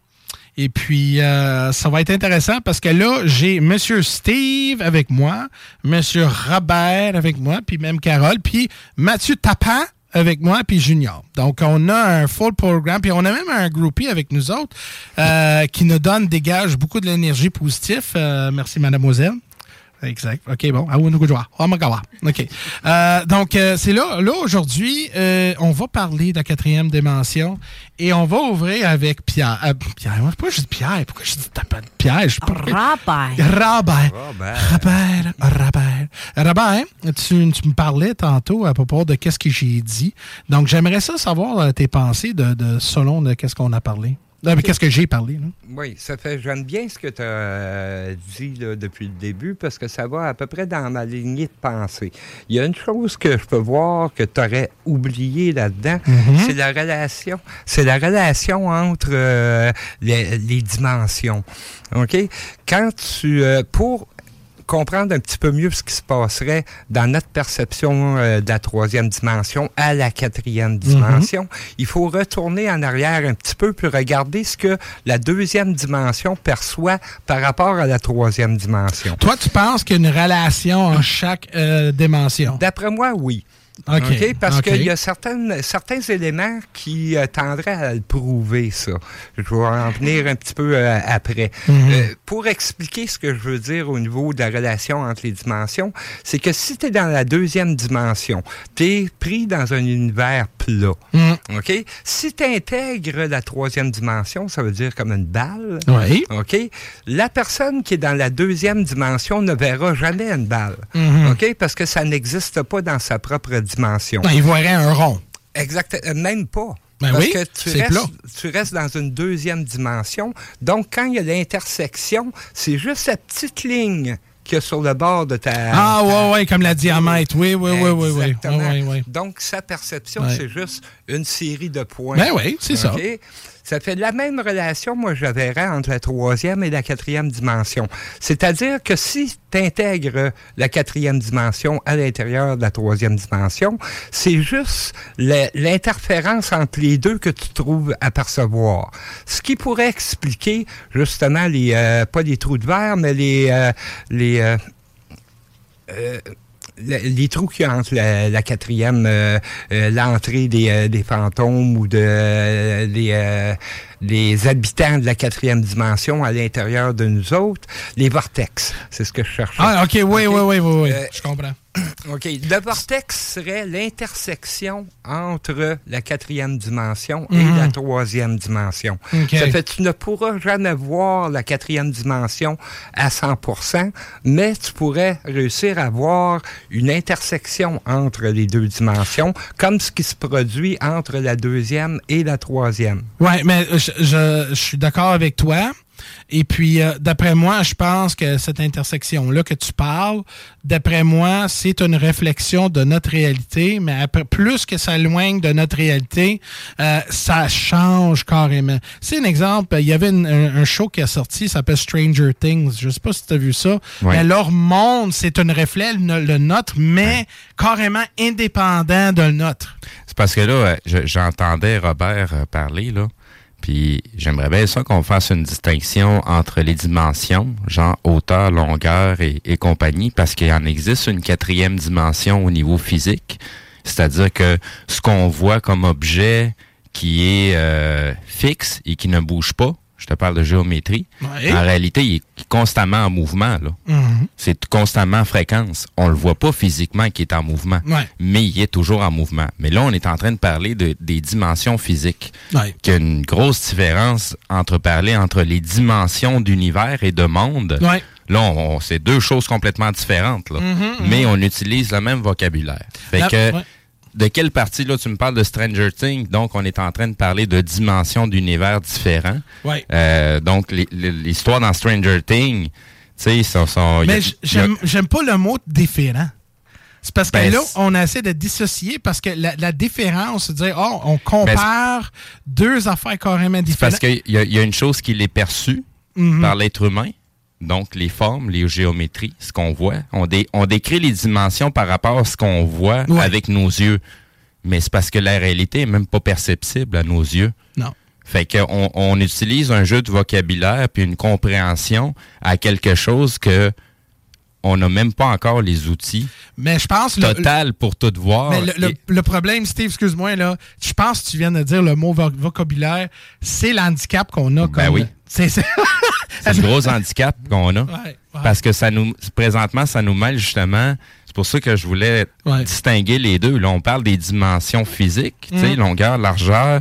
Et puis, euh, ça va être intéressant parce que là, j'ai Monsieur Steve avec moi, Monsieur Robert avec moi, puis même Carole, puis Mathieu Tapin avec moi, puis Junior. Donc, on a un full programme, puis on a même un groupie avec nous autres euh, qui nous donne, dégage beaucoup de l'énergie positive. Euh, merci, mademoiselle. Exact. OK, bon. OK. Euh, donc, euh, c'est là, là aujourd'hui, euh, on va parler de la quatrième dimension et on va ouvrir avec Pierre. Euh, Pierre, pourquoi je dis Pierre? Pourquoi je dis Pierre? Je Robert. Robert. Robert. Robert. Robert, tu, tu me parlais tantôt à propos de qu'est-ce que j'ai dit. Donc, j'aimerais ça savoir tes pensées de, de selon de qu'est-ce qu'on a parlé. Non, mais qu'est-ce que j'ai parlé? Là? Oui, ça fait. J'aime bien ce que tu as dit là, depuis le début parce que ça va à peu près dans ma lignée de pensée. Il y a une chose que je peux voir que tu aurais oublié là-dedans, c'est la relation. C'est la relation entre euh, les, les, dimensions. OK? Quand tu. Euh, pour comprendre un petit peu mieux ce qui se passerait dans notre perception euh, de la troisième dimension à la quatrième dimension, il faut retourner en arrière un petit peu puis regarder ce que la deuxième dimension perçoit par rapport à la troisième dimension. Toi, tu penses qu'il y a une relation en chaque euh, dimension? D'après moi, oui. OK. Parce qu'il y a certaines, certains éléments qui euh, tendraient à le prouver, ça. Je vais en venir un petit peu euh, après. Mhm. Euh, pour expliquer ce que je veux dire au niveau de la relation entre les dimensions, c'est que si tu es dans la deuxième dimension, tu es pris dans un univers plat. Mhm. OK? Si tu intègres la troisième dimension, ça veut dire comme une balle. Oui. OK? La personne qui est dans la deuxième dimension ne verra jamais une balle. Mhm. OK? Parce que ça n'existe pas dans sa propre dimension. Non, il voirait un rond. Exact. euh, Même pas. Ben Parce oui, que tu restes, plat. tu restes dans une deuxième dimension. Donc, quand il y a l'intersection, c'est juste cette petite ligne qu'il y a sur le bord de ta... Ah, ta- ouais, ouais, comme la diamètre. Oui, oui, oui, oui, oui. Exactement. Donc, sa perception, c'est juste une série de points. Ben oui, c'est ça. Ça fait la même relation, moi, je verrais entre la troisième et la quatrième dimension. C'est-à-dire que si tu intègres la quatrième dimension à l'intérieur de la troisième dimension, c'est juste l'interférence entre les deux que tu trouves à percevoir. Ce qui pourrait expliquer, justement, les euh, pas les trous de verre, mais les... euh, les euh, le- les trous qu'il y a entre la, la quatrième, euh, euh, l'entrée des, euh, des fantômes ou de des, euh, des habitants de la quatrième dimension à l'intérieur de nous autres, les vortex, c'est ce que je cherchais. Ah, OK, oui, oui, oui, oui, oui. Euh, Je comprends. OK. Le vortex serait l'intersection entre la quatrième dimension et Mhm. la troisième dimension. OK. Ça fait que tu ne pourras jamais voir la quatrième dimension à 100 mais tu pourrais réussir à voir une intersection entre les deux dimensions, comme ce qui se produit entre la deuxième et la troisième. Oui, mais je, je, je suis d'accord avec toi. Et puis, euh, d'après moi, je pense que cette intersection-là que tu parles, d'après moi, c'est une réflexion de notre réalité, mais après, plus que ça éloigne de notre réalité, euh, ça change carrément. C'est un exemple, il y avait une- un, un show qui a sorti, ça s'appelle Stranger Things. Je sais pas si tu as vu ça. Ouais. Mais leur monde, c'est une reflet, le, le nôtre, mais carrément indépendant de le nôtre. C'est parce que là, euh, je- j'entendais Robert parler, là. Puis j'aimerais bien ça qu'on fasse une distinction entre les dimensions, genre hauteur, longueur et, compagnie, parce qu'il en existe une quatrième dimension au niveau physique. C'est-à-dire que ce qu'on voit comme objet qui est euh, fixe et qui ne bouge pas, je te parle de géométrie, Ouais. en réalité, il est constamment en mouvement. Là. Mhm. C'est constamment en fréquence. On le voit pas physiquement qu'il est en mouvement, Ouais. mais il est toujours en mouvement. Mais là, on est en train de parler de, des dimensions physiques. Ouais. Qu'il y a une grosse différence entre parler entre les dimensions d'univers et de monde. Là, on, on- c'est deux choses complètement différentes. Là. Mhm, Mais on utilise le même vocabulaire. Fait que, ouais. De quelle partie, là, tu me parles de Stranger Things, donc on est en train de parler de dimensions d'univers différents. Euh, donc, l'histoire dans Stranger Things, tu sais, sont... sont- Mais j'aime pas le mot différent. C'est parce que Ben, là, on essaie de dissocier parce que la, la différence, c'est de dire, oh, on compare deux affaires carrément différentes. parce qu'il y, a- il y a une chose qui est perçue Mhm. par l'être humain, donc les formes, les géométries, ce qu'on voit. On, dé- on décrit les dimensions par rapport à ce qu'on voit Ouais. avec nos yeux. Mais c'est parce que la réalité est même pas perceptible à nos yeux. Non. Fait qu'on on utilise un jeu de vocabulaire puis une compréhension à quelque chose que on n'a même pas encore les outils mais je pense total pour tout voir. Mais le, problème, Steve, excuse-moi, là, je pense que tu viens de dire le mot vocabulaire, c'est l'handicap qu'on a. Ben oui. C'est le gros handicap qu'on a. Parce que ça nous présentement, ça nous mêle justement. C'est pour ça que je voulais distinguer les deux. Là, on parle des dimensions physiques, mm. longueur, largeur,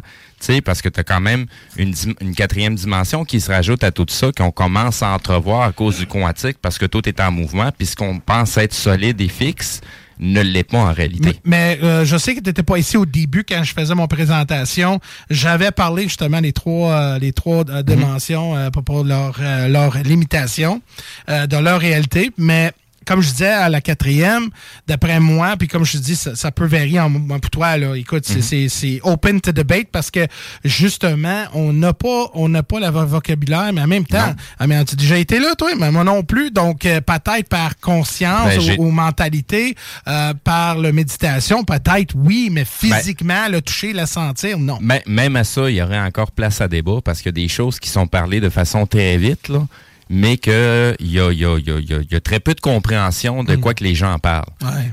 parce que tu as quand même une, quatrième dimension qui se rajoute à tout ça, qu'on commence à entrevoir à cause du quantique, parce que tout est en mouvement, puis ce qu'on pense être solide et fixe ne l'est pas en réalité. Mais, euh, je sais que tu n'étais pas ici au début quand je faisais mon présentation. J'avais parlé justement des trois, euh, les trois euh, mhm. dimensions pour leur, leur limitation de leur réalité, mais comme je disais, à la quatrième, d'après moi, puis comme je dis, ça, peut varier en, pour toi. Là. Écoute, mhm. c'est open to debate parce que justement, on n'a pas on n'a pas le vocabulaire, mais en même temps, ah, mais tu as déjà été là, toi, mais moi non plus. Donc, euh, peut-être par conscience ben, ou, mentalité, euh, par la méditation, peut-être oui, mais ben physiquement, le toucher, le sentir, non. même à ça, il y aurait encore place à débat parce qu'il y a des choses qui sont parlées de façon très vite, là mais qu'il y a, y, a, y, a, très peu de compréhension de mm. quoi que les gens parlent.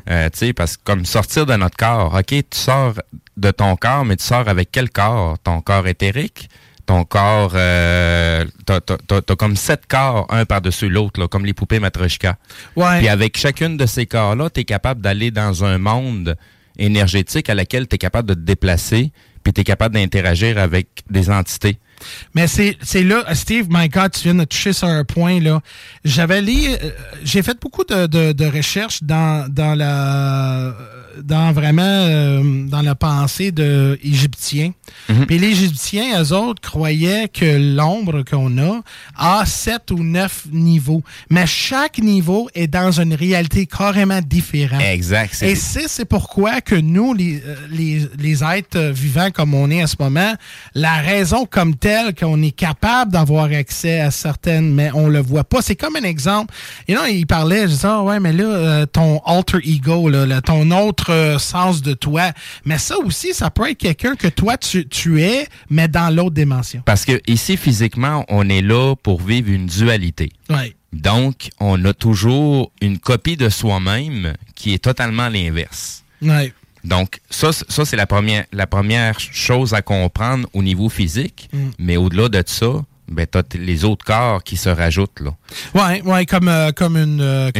Euh, tu sais, parce que comme sortir de notre corps, OK, tu sors de ton corps, mais tu sors avec quel corps? Ton corps éthérique? Ton corps, euh, t'as, as, comme sept corps, un par-dessus l'autre, comme les poupées Matroshka. Ouais. Puis avec chacune de ces corps-là, tu es capable d'aller dans un monde énergétique à laquelle tu es capable de te déplacer, puis tu es capable d'interagir avec des entités. Mais c'est, là, Steve, my God, tu viens de toucher sur un point, là. J'avais lu, euh, j'ai fait beaucoup de, de, recherches dans, dans la, dans vraiment, euh, dans la pensée de Égyptiens. Mhm. Puis les Égyptiens, eux autres, croyaient que l'ombre qu'on a a sept ou neuf niveaux. Mais chaque niveau est dans une réalité carrément différente. Exact. Et c'est, c'est pourquoi que nous, les, euh, les, les êtres vivants comme on est en ce moment, la raison comme telle qu'on est capable d'avoir accès à certaines, mais on le voit pas. C'est comme un exemple. Et là, il parlait, je disais, ah ouais, mais là, euh, ton alter ego, là, ton autre euh, sens de toi. Mais ça aussi, ça peut être quelqu'un que toi, tu, tu es, mais dans l'autre dimension. Parce que ici, physiquement, on est là pour vivre une dualité. Ouais. Donc, on a toujours une copie de soi-même qui est totalement l'inverse. Ouais. Donc, ça, ça c'est la première, la première chose à comprendre au niveau physique. Mm. Mais au-delà de ça, ben, t'as les autres corps qui se rajoutent, là. Ouais, ouais, comme, euh, comme une. Euh,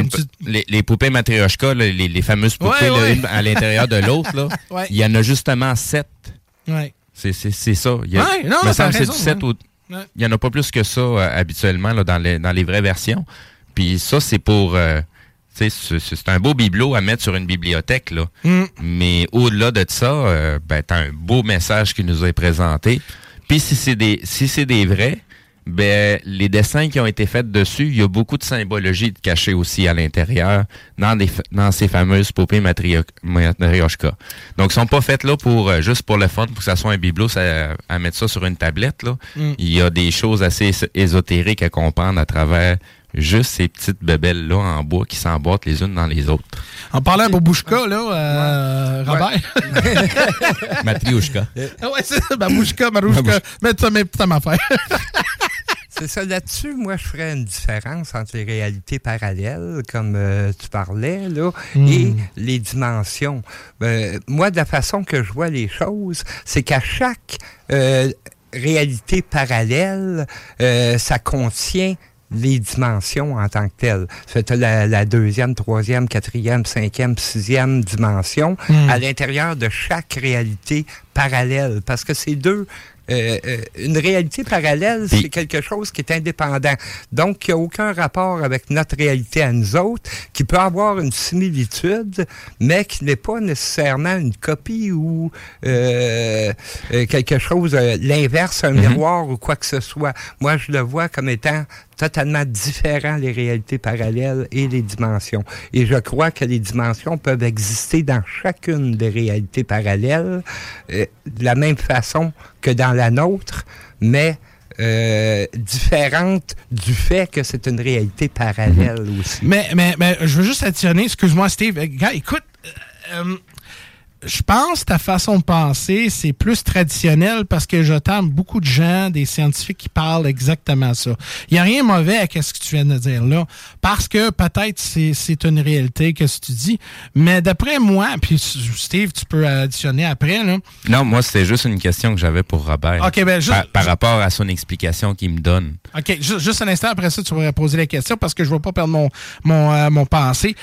les, poupées matryoshka, les, les, fameuses poupées, à l'intérieur de l'autre, là. Il y en a justement sept. Ouais. C'est ça. Il y a, non, sept Il n'y en a pas plus que ça, euh, habituellement, là, dans, les, dans les vraies versions. Puis ça, c'est pour c'est un beau bibelot à mettre sur une bibliothèque, là. Mm. Mais au-delà de ça, euh, ben, t'as un beau message qui nous est présenté. Puis si c'est des si c'est des vrais, ben les dessins qui ont été faits dessus, il y a beaucoup de symbologie de cachée aussi à l'intérieur dans des dans ces fameuses poupées matryoshka. Donc ils sont pas faites là pour euh, juste pour le fun pour que ça soit un bibelot à mettre ça sur une tablette là. Mm. Il y a des choses assez ésotériques à comprendre à travers juste ces petites bébelles-là en bois qui s'emboîtent les unes dans les autres. En parlant de Babouchka, là, euh, Robert? Matriouchka. Ah ouais, c'est ça, Babouchka, Marouchka. Mais ça, mais putain, affaire. C'est ça. Là-dessus, moi, je ferais une différence entre les réalités parallèles, comme euh, tu parlais, là, hmm. et les dimensions. Euh, moi, de la façon que je vois les choses, c'est qu'à chaque euh, réalité parallèle, ça contient les dimensions en tant que telles. C'est la, la deuxième, troisième, quatrième, cinquième, sixième dimension hmm. à l'intérieur de chaque réalité parallèle. Parce que ces deux euh, euh, une réalité parallèle, c'est quelque chose qui est indépendant. Donc, qui n'a aucun rapport avec notre réalité à nous autres, qui peut avoir une similitude, mais qui n'est pas nécessairement une copie ou euh, quelque chose, l'inverse, un mm-hmm. miroir ou quoi que ce soit. Moi, je le vois comme étant totalement différent les réalités parallèles et les dimensions. Et je crois que les dimensions peuvent exister dans chacune des réalités parallèles euh, de la même façon que dans la nôtre, mais euh, différente du fait que c'est une réalité parallèle mhm. aussi. Mais, mais, mais je veux juste additionner, excuse-moi Steve, écoute, euh, je pense que ta façon de penser, c'est plus traditionnel parce que j'entends beaucoup de gens, des scientifiques qui parlent exactement ça. Il n'y a rien de mauvais à ce que tu viens de dire là, parce que peut-être c'est une réalité que tu dis, mais d'après moi, puis Steve, tu peux additionner après. Là. Non, moi, c'était juste une question que j'avais pour Robert. Ben, par, rapport à son explication qu'il me donne. OK, juste, un instant après ça, tu pourrais poser la question parce que je ne veux pas perdre mon, mon, euh, mon pensée.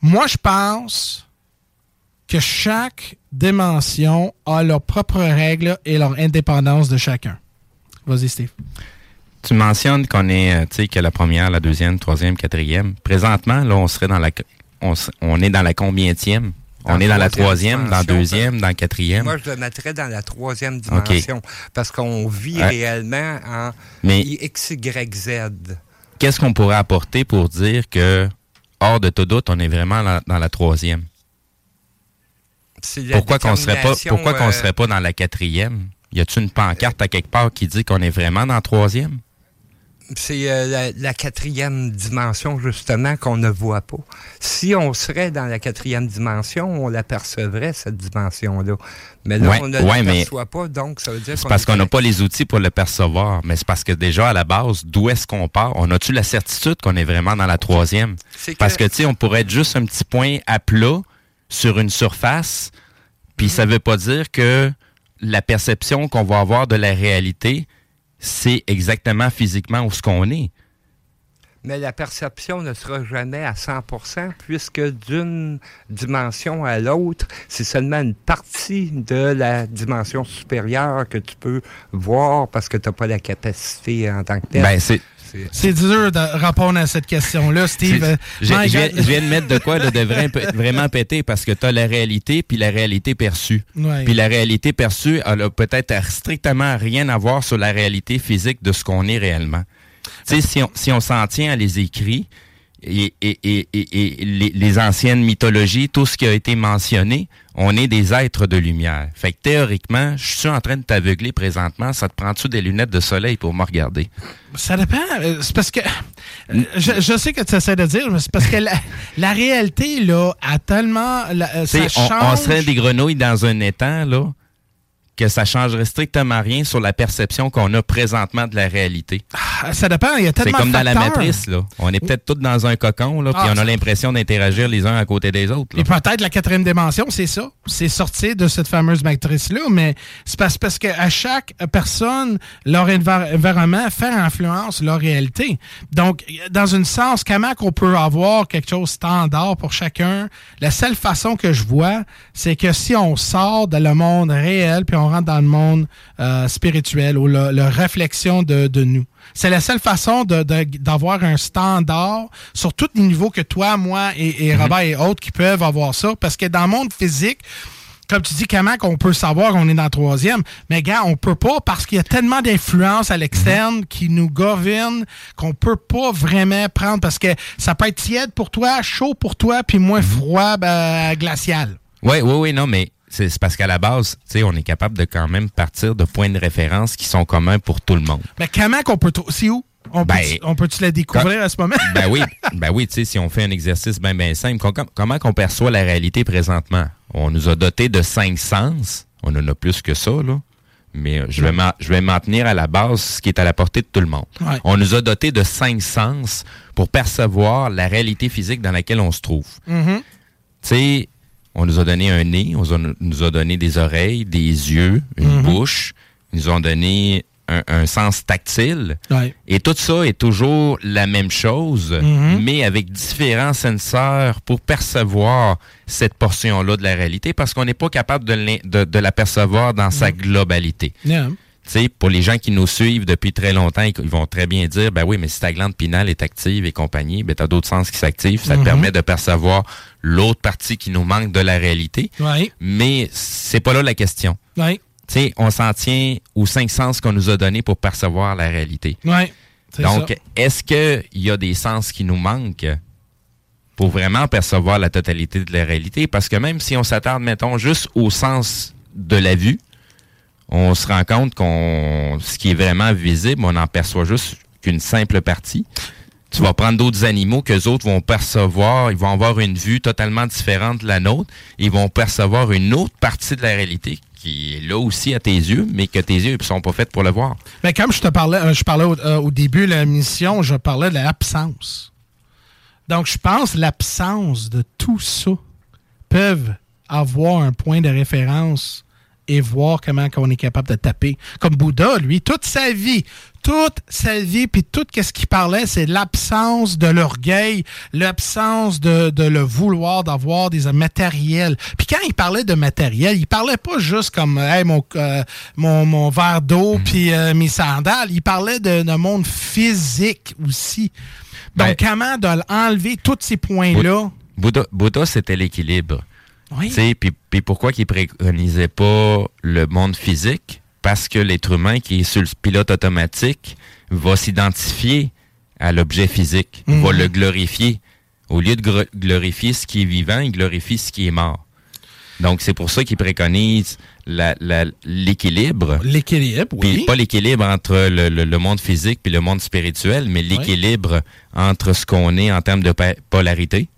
Moi, je pense que chaque dimension a leurs propres règles et leur indépendance de chacun. Vas-y, Steve. Tu mentionnes qu'on est, euh, tu sais, que la première, la deuxième, troisième, quatrième. Présentement, là, on serait dans la, on, est dans la combienième? On est dans la troisième, dans la deuxième, dans la quatrième. Moi, je le mettrais dans la troisième dimension. Parce qu'on vit réellement en X, Y, Z. Qu'est-ce qu'on pourrait apporter pour dire que, hors de tout doute, on est vraiment dans la troisième? Pourquoi qu'on serait pas pourquoi qu'on euh, serait pas dans la quatrième? Y a-t-il une pancarte à quelque part qui dit qu'on est vraiment dans la troisième? C'est euh, la, quatrième dimension, justement, qu'on ne voit pas. Si on serait dans la quatrième dimension, on l'apercevrait, cette dimension-là. Mais là, on ne l'aperçoit pas, donc ça veut dire C'est parce qu'on n'a pas les outils pour le percevoir. Mais c'est parce que déjà, à la base, d'où est-ce qu'on part? On a-tu la certitude qu'on est vraiment dans la troisième? Parce que, tu sais, on pourrait être juste un petit point à plat sur une surface, puis ça veut pas dire que la perception qu'on va avoir de la réalité, c'est exactement physiquement où ce qu'on est. Mais la perception ne sera jamais à 100% puisque d'une dimension à l'autre, c'est seulement une partie de la dimension supérieure que tu peux voir parce que tu n'as pas la capacité en tant que tel. C'est dur de répondre à cette question-là, Steve. Je viens, de mettre de quoi de vraiment péter parce que tu as la réalité puis la réalité perçue. Puis la réalité perçue, elle a peut-être strictement rien à voir sur la réalité physique de ce qu'on est réellement. On si on s'en tient à les écrits et, et, et, et les, les, anciennes mythologies, tout ce qui a été mentionné, on est des êtres de lumière. Fait que théoriquement, je suis en train de t'aveugler présentement. Ça te prend-tu des lunettes de soleil pour me regarder? Ça dépend. Euh, c'est parce que. Euh, je, sais que tu essaies de dire, mais c'est parce que la, réalité, là, a tellement. Euh, ça on, on serait des grenouilles dans un étang, là que ça changerait strictement rien sur la perception qu'on a présentement de la réalité. Ah, ça dépend, il y a tellement C'est comme dans la matrice, là. On est peut-être tous dans un cocon, là, puis ah, on a l'impression d'interagir les uns à côté des autres. Et peut-être la quatrième dimension, c'est ça. C'est sortir de cette fameuse matrice-là, mais c'est parce, parce qu'à chaque personne, leur environnement fait influence leur réalité. Donc, dans une sens, comment qu'on peut avoir quelque chose standard pour chacun? La seule façon que je vois, c'est que si on sort de le monde réel, puis on rentre dans le monde euh, spirituel ou la, réflexion de, nous. C'est la seule façon d'avoir un standard sur tous les niveaux que toi, moi et, et mhm. Robert et autres qui peuvent avoir ça. Parce que dans le monde physique, comme tu dis, comment qu'on peut savoir qu'on est dans le troisième? Mais gars, on peut pas parce qu'il y a tellement d'influences à l'externe mhm. qui nous gouvernent qu'on peut pas vraiment prendre parce que ça peut être tiède pour toi, chaud pour toi, puis moins mhm. froid, ben, glacial. Oui, oui, oui, non, mais c'est parce qu'à la base, tu sais, on est capable de quand même partir de points de référence qui sont communs pour tout le monde. Mais comment qu'on peut... C'est où? On peut, ben, peut-tu la découvrir à ce moment? ben oui, ben oui, tu sais, si on fait un exercice bien ben simple, comment qu'on perçoit la réalité présentement? On nous a doté de cinq sens. On en a plus que ça, là. Mais euh, je vais, je vais m'en tenir à la base, ce qui est à la portée de tout le monde. On nous a doté de cinq sens pour percevoir la réalité physique dans laquelle on se trouve. Mm-hmm. Tu sais, on nous a donné un nez, on nous a donné des oreilles, des yeux, une mhm. bouche. Ils nous ont donné un, sens tactile. Et tout ça est toujours la même chose, mhm. mais avec différents senseurs pour percevoir cette portion-là de la réalité parce qu'on n'est pas capable de, de, la percevoir dans sa mhm. globalité sais, pour les gens qui nous suivent depuis très longtemps, ils vont très bien dire, ben oui, mais si ta glande pinale est active et compagnie, ben as d'autres sens qui s'activent. Ça te mhm. permet de percevoir l'autre partie qui nous manque de la réalité. Oui. Mais c'est pas là la question. Oui. Tu sais, on s'en tient aux cinq sens qu'on nous a donnés pour percevoir la réalité. Donc, est-ce qu'il y a des sens qui nous manquent pour vraiment percevoir la totalité de la réalité? Parce que même si on s'attarde, mettons, juste au sens de la vue, on se rend compte qu'on ce qui est vraiment visible, on en perçoit juste qu'une simple partie. Tu vas prendre d'autres animaux que autres vont percevoir, ils vont avoir une vue totalement différente de la nôtre, ils vont percevoir une autre partie de la réalité qui est là aussi à tes yeux, mais que tes yeux ne sont pas faits pour le voir. Mais comme je te parlais, euh, euh, au début de la mission, je parlais de l'absence. Donc, je pense l'absence de tout ça peuvent avoir un point de référence et voir comment on est capable de taper. Comme Bouddha, lui, toute sa vie, toute sa vie, puis tout ce qu'il parlait, c'est l'absence de l'orgueil, l'absence de, de, le vouloir d'avoir des matériels. Puis quand il parlait de matériel, il parlait pas juste comme hey, mon, euh, mon, mon, verre d'eau puis euh, mes sandales. Il parlait de, de monde physique aussi. Donc, ben, comment de enlever tous ces points-là? Bouddha, Bouddha c'était l'équilibre. Oui. Puis, puis pourquoi il préconisait pas le monde physique? Parce que l'être humain qui est sur le pilote automatique va s'identifier à l'objet physique, Mhm. va le glorifier. Au lieu de glorifier ce qui est vivant, il glorifie ce qui est mort. Donc, c'est pour ça qu'il préconise l'équilibre. L'équilibre, oui. Puis pas l'équilibre entre le, le, le, monde physique puis le monde spirituel, mais l'équilibre oui. entre ce qu'on est en termes de polarité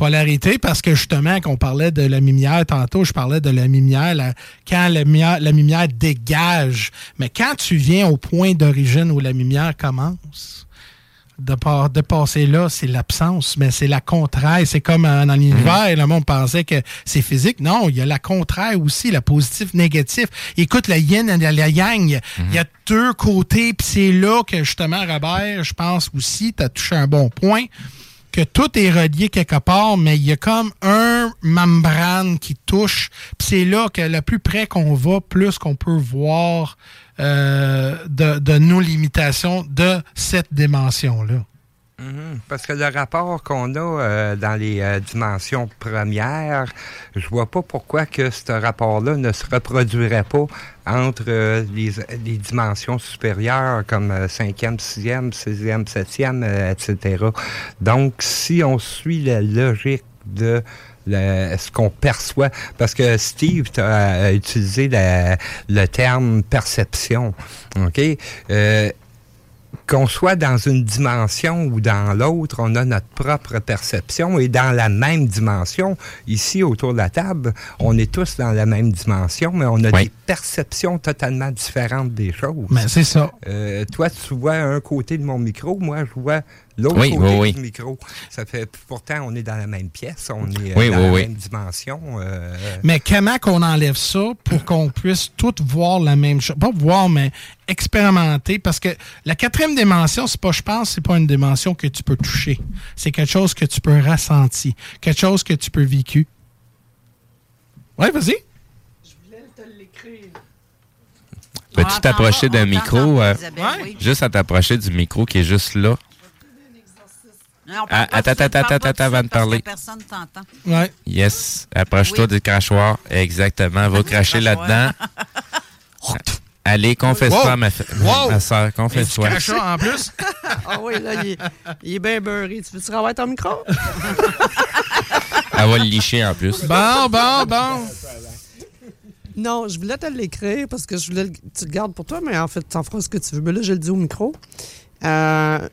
polarité parce que justement, quand on parlait de la lumière tantôt, je parlais de la lumière, la, quand la lumière, la lumière dégage. Mais quand tu viens au point d'origine où la lumière commence, de, par, de passer là, c'est l'absence, mais c'est la contraire. C'est comme euh, dans l'univers, mmh. le monde pensait que c'est physique. Non, il y a la contraire aussi, le positif, négatif. Écoute, la yin et la yang, il y a deux côtés, puis c'est là que justement, Robert, je pense aussi, tu as touché un bon point que tout est relié quelque part, mais il y a comme un membrane qui touche. C'est là que le plus près qu'on va, plus qu'on peut voir euh, de, de, nos limitations de cette dimension-là. -hmm. Parce que le rapport qu'on a euh, dans les euh, dimensions premières, je vois pas pourquoi que ce rapport-là ne se reproduirait pas entre euh, les, les, dimensions supérieures comme euh, cinquième, sixième, sixième, septième, euh, etc. Donc, si on suit la logique de le, ce qu'on perçoit. Parce que Steve a utilisé la, le terme perception. OK? Euh, qu'on soit dans une dimension ou dans l'autre, on a notre propre perception et dans la même dimension, ici autour de la table, on est tous dans la même dimension, mais on a oui. des perceptions totalement différentes des choses. Mais c'est ça. Euh, toi, tu vois un côté de mon micro, moi, je vois l'autre oui, côté oui, du micro. Ça fait pourtant on est dans la même pièce, on est oui, dans la oui. même dimension. Euh... Mais comment qu'on enlève ça pour qu'on puisse tout voir la même chose, pas voir mais expérimenter? Parce que la quatrième dimension, c'est pas je pense, c'est pas une dimension que tu peux toucher. C'est quelque chose que tu peux ressentir, quelque chose que tu peux vécu. Ouais, vas-y. Je voulais te l'écrire. Peux-tu t'approcher d'un micro? Euh. Juste à t'approcher du micro qui est juste là? Ah, attends, attends, attends, attends, avant de parler. Personne t'entend. Ouais. Yes. Approche-toi du crachoir. Exactement. Va cracher là-dedans. Allez, confesse-toi, Wow. ma, f- Wow. ma soeur. Confesse-toi. en plus? Ah oui, là, il est, il est bien beurré. Tu veux-tu revoir ton micro? Elle va le licher en plus. Bon, bon, bon. Non, je voulais te l'écrire parce que je voulais le- tu le gardes pour toi, mais en fait, tu en feras ce que tu veux. Mais là, je le dis au micro. Euh,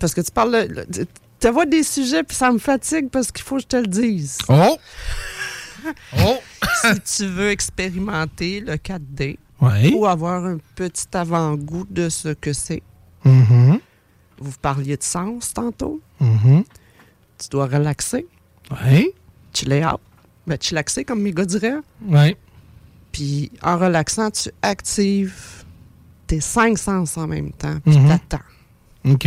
parce que tu parles. Tu vois des sujets, puis ça me fatigue parce qu'il faut que je te le dise. Oh! Oh! si tu veux expérimenter le 4D Oui. ou avoir un petit avant-goût de ce que c'est, Mhm. vous parliez de sens tantôt, Mhm. tu dois relaxer, Oui. chiller out. Ben, chillaxer, comme mes gars diraient. Oui. Puis en relaxant, tu actives tes cinq sens en même temps, puis Mhm. t'attends. OK.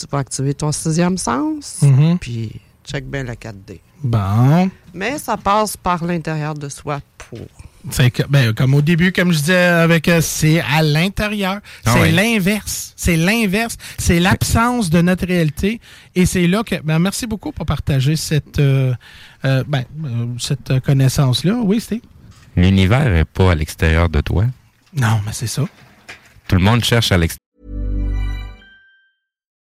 Tu vas activer ton sixième sens, Mhm. puis check bien le 4D. Bon. Mais ça passe par l'intérieur de soi pour. C'est que, ben, comme au début, comme je disais avec euh, c'est à l'intérieur. Ah c'est oui. l'inverse. C'est l'inverse. C'est l'absence de notre réalité. Et c'est là que. Ben, merci beaucoup pour partager cette, euh, euh, ben, euh, cette connaissance-là. Oui, Steve? L'univers n'est pas à l'extérieur de toi. Non, mais c'est ça. Tout le monde cherche à l'extérieur.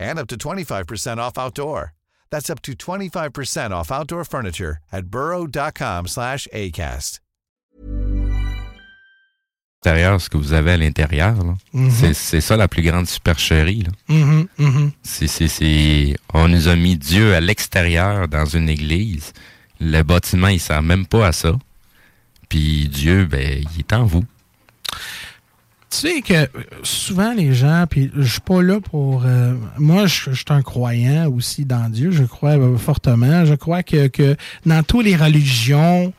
and up to 25% off outdoor. That's up to 25% off outdoor furniture at burrow.com slash ACAST. L'intérieur, ce que vous avez à l'intérieur, là, Mhm. c'est- ça la plus grande supercherie. Là. Mhm, mhm. C'est- c'est- c'est- On nous a mis Dieu à l'extérieur dans une église. Le bâtiment, il sert même pas à ça. Puis Dieu, ben, il est en vous. Tu sais que euh, souvent les gens, puis je suis pas là pour. euh, moi, je suis un croyant aussi dans Dieu. Je crois euh, fortement. Je crois que, que dans toutes les religions,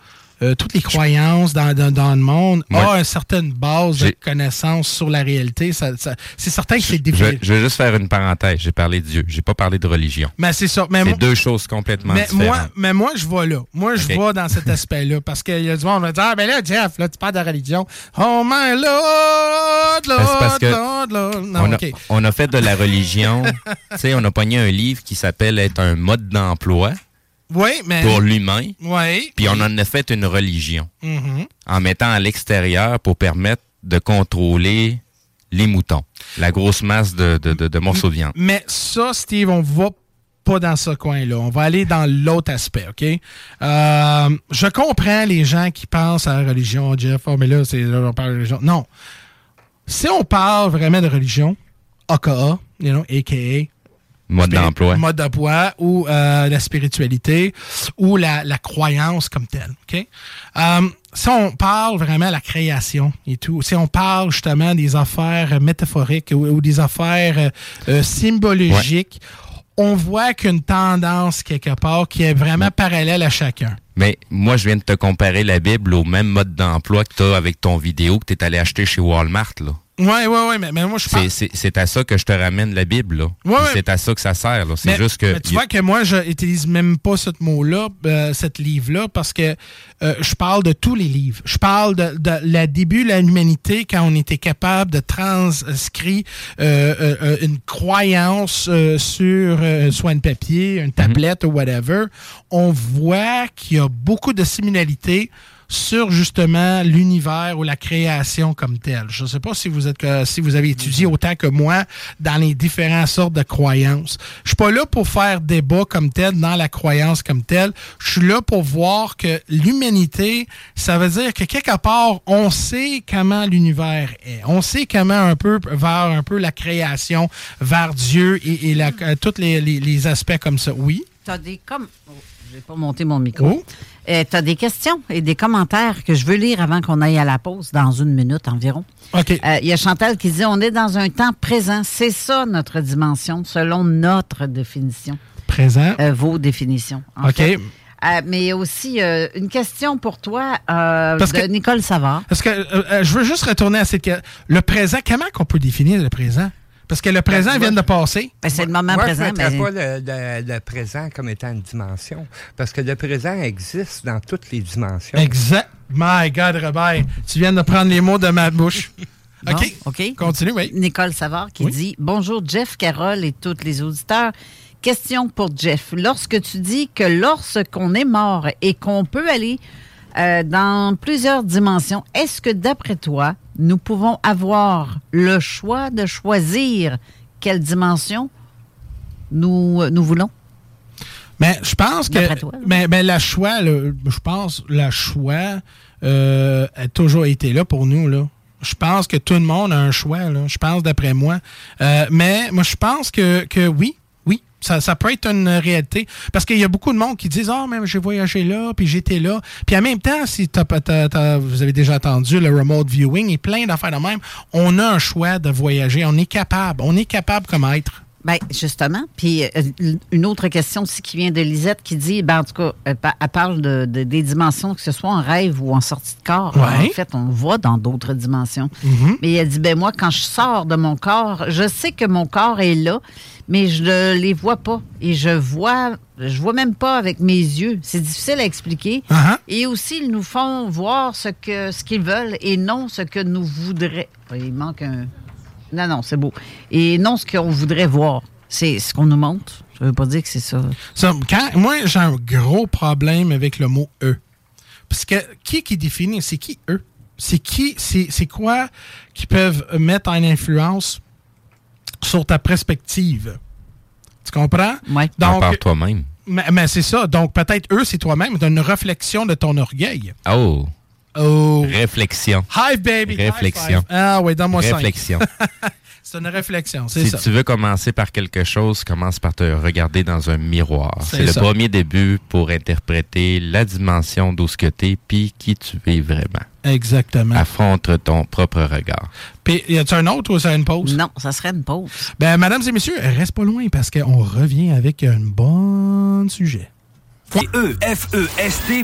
euh, toutes les croyances dans, dans, dans le monde Moi, ont une certaine base de j'ai- connaissance sur la réalité. Ça, ça- c'est certain que c'est Je, difficile. je vais juste faire une parenthèse. J'ai parlé de Dieu. J'ai pas parlé de religion. Mais c'est ça. Mais C'est deux choses complètement mais différentes. moi, mais moi, je vais là. Moi, je Ok. vais dans cet aspect-là. Parce qu'il y a du monde qui va dire Ah, ben là, Jeff, là, tu parles de religion. Oh my Lord, Lord, Ben, c'est parce que Lord, Lord. Non, on, a, on a fait de la religion. tu sais, on a pogné un livre qui s'appelle Être un mode d'emploi Oui, mais. pour l'humain. Oui. Puis on en a fait une religion. Mhm. en mettant à l'extérieur pour permettre de contrôler les moutons. La grosse masse de, de, de- de morceaux de viande. Mais ça, Steve, on va pas dans ce coin-là. On va aller dans l'autre aspect, OK? Euh, je comprends les gens qui pensent à la religion, Jeff. Oh, mais là, c'est, là, on parle de religion. Non. Si on parle vraiment de religion, AKA, you know, AKA, Mode d'emploi. Mode d'emploi ou euh, la spiritualité ou la, la croyance comme telle. OK? Euh, si on parle vraiment de la création et tout, si on parle justement des affaires métaphoriques ou, ou des affaires euh, euh, symbologiques, on voit qu'une tendance quelque part qui est vraiment parallèle à chacun. Mais moi, je viens de te comparer la Bible au même mode d'emploi que tu as avec ton vidéo que tu es allé acheter chez Walmart. Là. Oui, oui, oui, mais, mais moi, je C'est, parle... c'est, à ça que je te ramène la Bible. Là. Ouais. C'est à ça que ça sert. Là. C'est Mais- juste que. mais tu vois que moi, je n'utilise même pas ce mot-là, euh, cette livre-là, parce que euh, je parle de tous les livres. Je parle de, de la début de l'humanité quand on était capable de transcrire euh, euh, une croyance sur soit un papier, une tablette ou whatever. On voit qu'il y a beaucoup de similarités sur justement l'univers ou la création comme telle. Je ne sais pas si vous êtes euh, si vous avez étudié autant que moi dans les différentes sortes de croyances. Je suis pas là pour faire débat comme tel dans la croyance comme telle. Je suis là pour voir que l'humanité, ça veut dire que quelque part on sait comment l'univers est. On sait comment un peu vers un peu la création, vers Dieu et, et la, euh, tous les, les- les aspects comme ça. Oui? Tu as des comme. Je vais pas monter mon micro. Oh. tu as des questions et des commentaires que je veux lire avant qu'on aille à la pause dans une minute environ? OK. Euh, Il y a Chantal qui dit on est dans un temps présent. C'est ça notre dimension, selon notre définition. Présent. Euh, vos définitions. en OK. fait. Euh, mais il y a aussi euh, une question pour toi euh, Parce de que- Nicole Savard. Parce que euh, euh, je veux juste retourner à cette que- le présent. Comment qu'on peut définir le présent? Parce que le présent Ben, vient de passer. Ben, c'est le moment Moi, présent. je ne mais- pas le, le- le présent comme étant une dimension, parce que le présent existe dans toutes les dimensions. Exact. My God, Robert, tu viens de prendre les mots de ma bouche. Bon, OK. OK. Continue, oui. Nicole Savard qui Oui. dit Bonjour Jeff, Carole et tous les auditeurs. Question pour Jeff. Lorsque tu dis que lorsqu'on est mort et qu'on peut aller euh, dans plusieurs dimensions, est-ce que d'après toi, nous pouvons avoir le choix de choisir quelle dimension nous, nous voulons? Mais je pense que. D'après toi. Mais, mais la choix, je pense, la choix euh, a toujours été là pour nous. Là. Je pense que tout le monde a un choix. Là. Je pense d'après moi. Euh, mais moi, je pense que, que oui. Ça, peut être une réalité. Parce qu'il y a beaucoup de monde qui disent Ah, mais j'ai voyagé là, puis j'étais là. Puis en même temps, si t'as- t'as- vous avez déjà entendu le remote viewing et plein d'affaires de même, on a un choix de voyager. On est capable. On est capable comme être. Ben justement. Puis euh, une autre question aussi qui vient de Lisette qui dit, ben en tout cas, elle, pa- elle parle de, de- des dimensions, que ce soit en rêve ou en sortie de corps. Ouais. En fait, on voit dans d'autres dimensions. Mhm. Mais elle dit, ben moi, quand je sors de mon corps, je sais que mon corps est là, mais je ne les vois pas. Et je vois, je vois même pas avec mes yeux. C'est difficile à expliquer. Uh-huh. Et aussi, ils nous font voir ce que ce qu'ils veulent et non ce que nous voudrions. Il manque un. Non, non, c'est beau. Et non ce qu'on voudrait voir. C'est ce qu'on nous montre. Ça veut pas dire que c'est ça. Ça, quand, moi, j'ai un gros problème avec le mot eux. Parce que qui qui définit, c'est qui eux? C'est qui, c'est c'est quoi qui peuvent mettre en influence sur ta perspective? Tu comprends? Oui. Donc, par toi-même. Mais, mais c'est ça. Donc, peut-être eux, c'est toi-même. C'est une réflexion de ton orgueil. Oh. Oh. Réflexion. Hi, baby. High Réflexion. five. Ah oui, donne-moi ça. Réflexion. c'est une réflexion, c'est Si ça. tu veux commencer par quelque chose, commence par te regarder dans un miroir. C'est C'est le ça. premier début pour interpréter la dimension d'où ce que t'es puis qui tu es vraiment. Exactement. Affronte ton propre regard. Puis, y a-tu un autre ou c'est une pause? Non, ça serait une pause. Ben, mesdames et messieurs, reste pas loin parce qu'on revient avec un bon sujet. E écoutez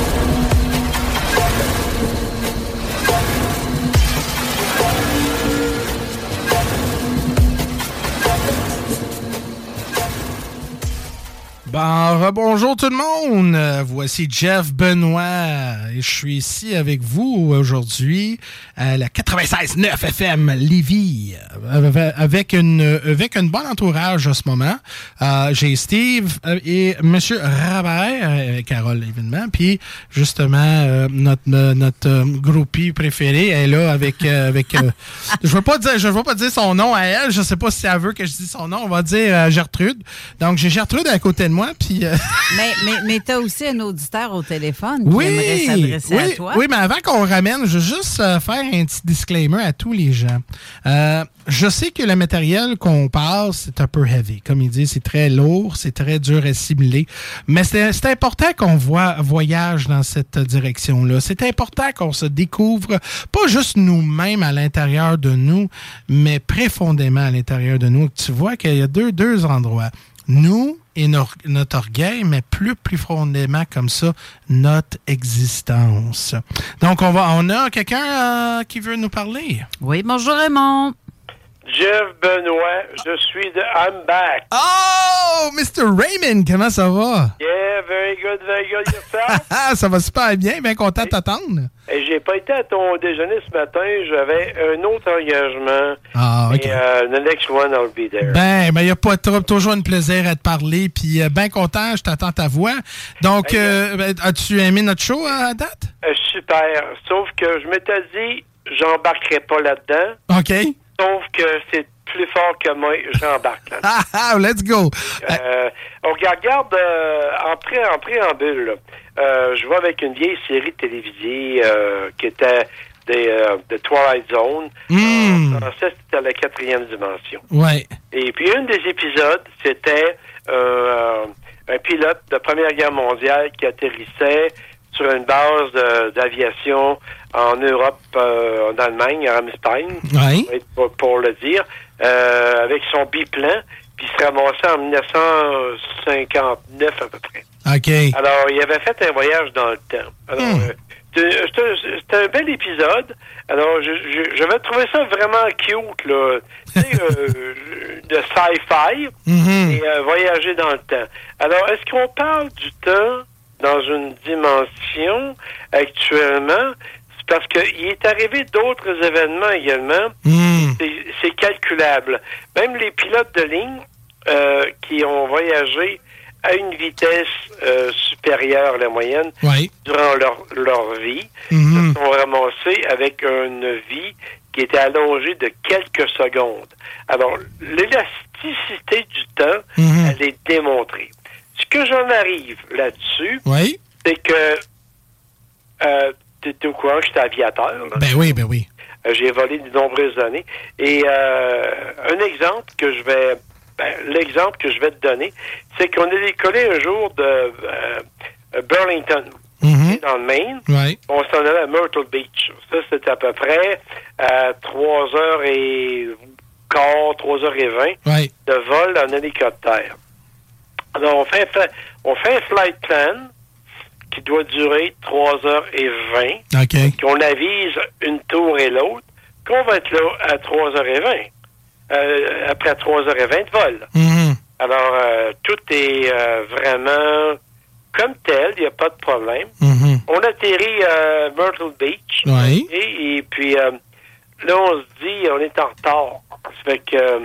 Bon, bonjour tout le monde. Voici Jeff Benoît et je suis ici avec vous aujourd'hui à la 96.9 FM Lévis avec une avec une bonne entourage en ce moment. Euh, J'ai Steve euh, et Monsieur Rabert, euh, Carole évidemment, puis justement euh, notre notre groupie préférée est là avec avec euh, je veux pas dire je veux pas dire son nom à elle, je sais pas si elle veut que je dise son nom, on va dire Gertrude. Donc j'ai Gertrude à côté de moi puis euh, mais mais, mais tu as aussi un auditeur au téléphone oui, qui aimerait s'adresser oui, à toi. oui, mais avant qu'on ramène, je veux juste euh, faire un petit disclaimer à tous les gens. Euh, je sais que le matériel qu'on parle, c'est un peu heavy. Comme il dit, c'est très lourd, c'est très dur à simuler. Mais c'est c'est important qu'on voit, voyage dans cette direction-là. C'est important qu'on se découvre, pas juste nous-mêmes à l'intérieur de nous, mais profondément à l'intérieur de nous. Tu vois qu'il y a deux, deux endroits. Nous et notre orgueil, mais plus profondément comme ça, notre existence. Donc, on va, on a quelqu'un euh, qui veut nous parler? Oui, bonjour Raymond. Jeff Benoît, je suis de I'm back. Oh, Mr. Raymond, comment ça va? Yeah, very good, very good yourself? Ah, ça va super bien, bien content de t'attendre. Et j'ai pas été à ton déjeuner ce matin, j'avais un autre engagement. Ah, OK. Et euh, the next one, I'll be there. Ben, ben, il n'y a pas trop, toujours un plaisir à te parler, puis euh, bien content, je t'attends ta voix. Donc, euh, ben, as-tu aimé notre show à date? Super. Sauf que je m'étais dit, j'embarquerai pas là-dedans. OK. Sauf que c'est plus fort que moi, j'embarque là-dedans. Ah, ah, let's go. Euh, on regarde, euh, en, pré, en préambule, là, euh, je vois avec une vieille série télévisée qui était des, de Twilight Zone. Hmm. En français, c'était la quatrième dimension. Ouais. Et puis, un des épisodes, c'était un pilote de Première Guerre mondiale qui atterrissait sur une base d'aviation en Europe, euh, en Allemagne, à Ramstein, pour, pour le dire, euh, avec son biplan, puis il se ramassait en 1959 à peu près. OK. Alors, il avait fait un voyage dans le temps. Alors, euh, c'est- c'est c'était un bel épisode. Alors, j'avais trouvé ça vraiment cute, là. Tu sais, euh, de sci-fi Mhm. et euh, voyager dans le temps. Alors, est-ce qu'on parle du temps dans une dimension actuellement? C'est parce qu'il est arrivé d'autres événements également. Hmm. C'est- calculable. Même les pilotes de ligne euh, qui ont voyagé à une vitesse euh, supérieure à la moyenne durant leur, leur vie se sont ramassés avec une vie qui était allongé de quelques secondes. Alors, l'élasticité du temps, Mhm. elle est démontrée. Ce que j'en arrive là-dessus, Oui. c'est que euh, tu es au courant que j'étais aviateur. là. Ben oui, ben oui. Euh, J'ai volé de nombreuses années. Et euh, un exemple que je vais... ben, L'exemple que je vais te donner, c'est qu'on est décollé un jour de euh, Burlington, dans le Maine. Oui. On s'en allait à Myrtle Beach. Ça, c'était à peu près à 3 heures et quart, 3 heures et 20 Oui. de vol en hélicoptère. Alors, on fait, on fait un flight plan qui doit durer 3 heures et 20 OK. qu'on avise une tour et l'autre, qu'on va être là à 3h20. Euh, après 3h20 de vol. Mhm. Alors, euh, tout est euh, vraiment comme tel, il n'y a pas de problème. Mhm. On atterrit à Myrtle Beach. Oui. Et, et puis, euh, là, on se dit, on est en retard. Ça fait que, euh,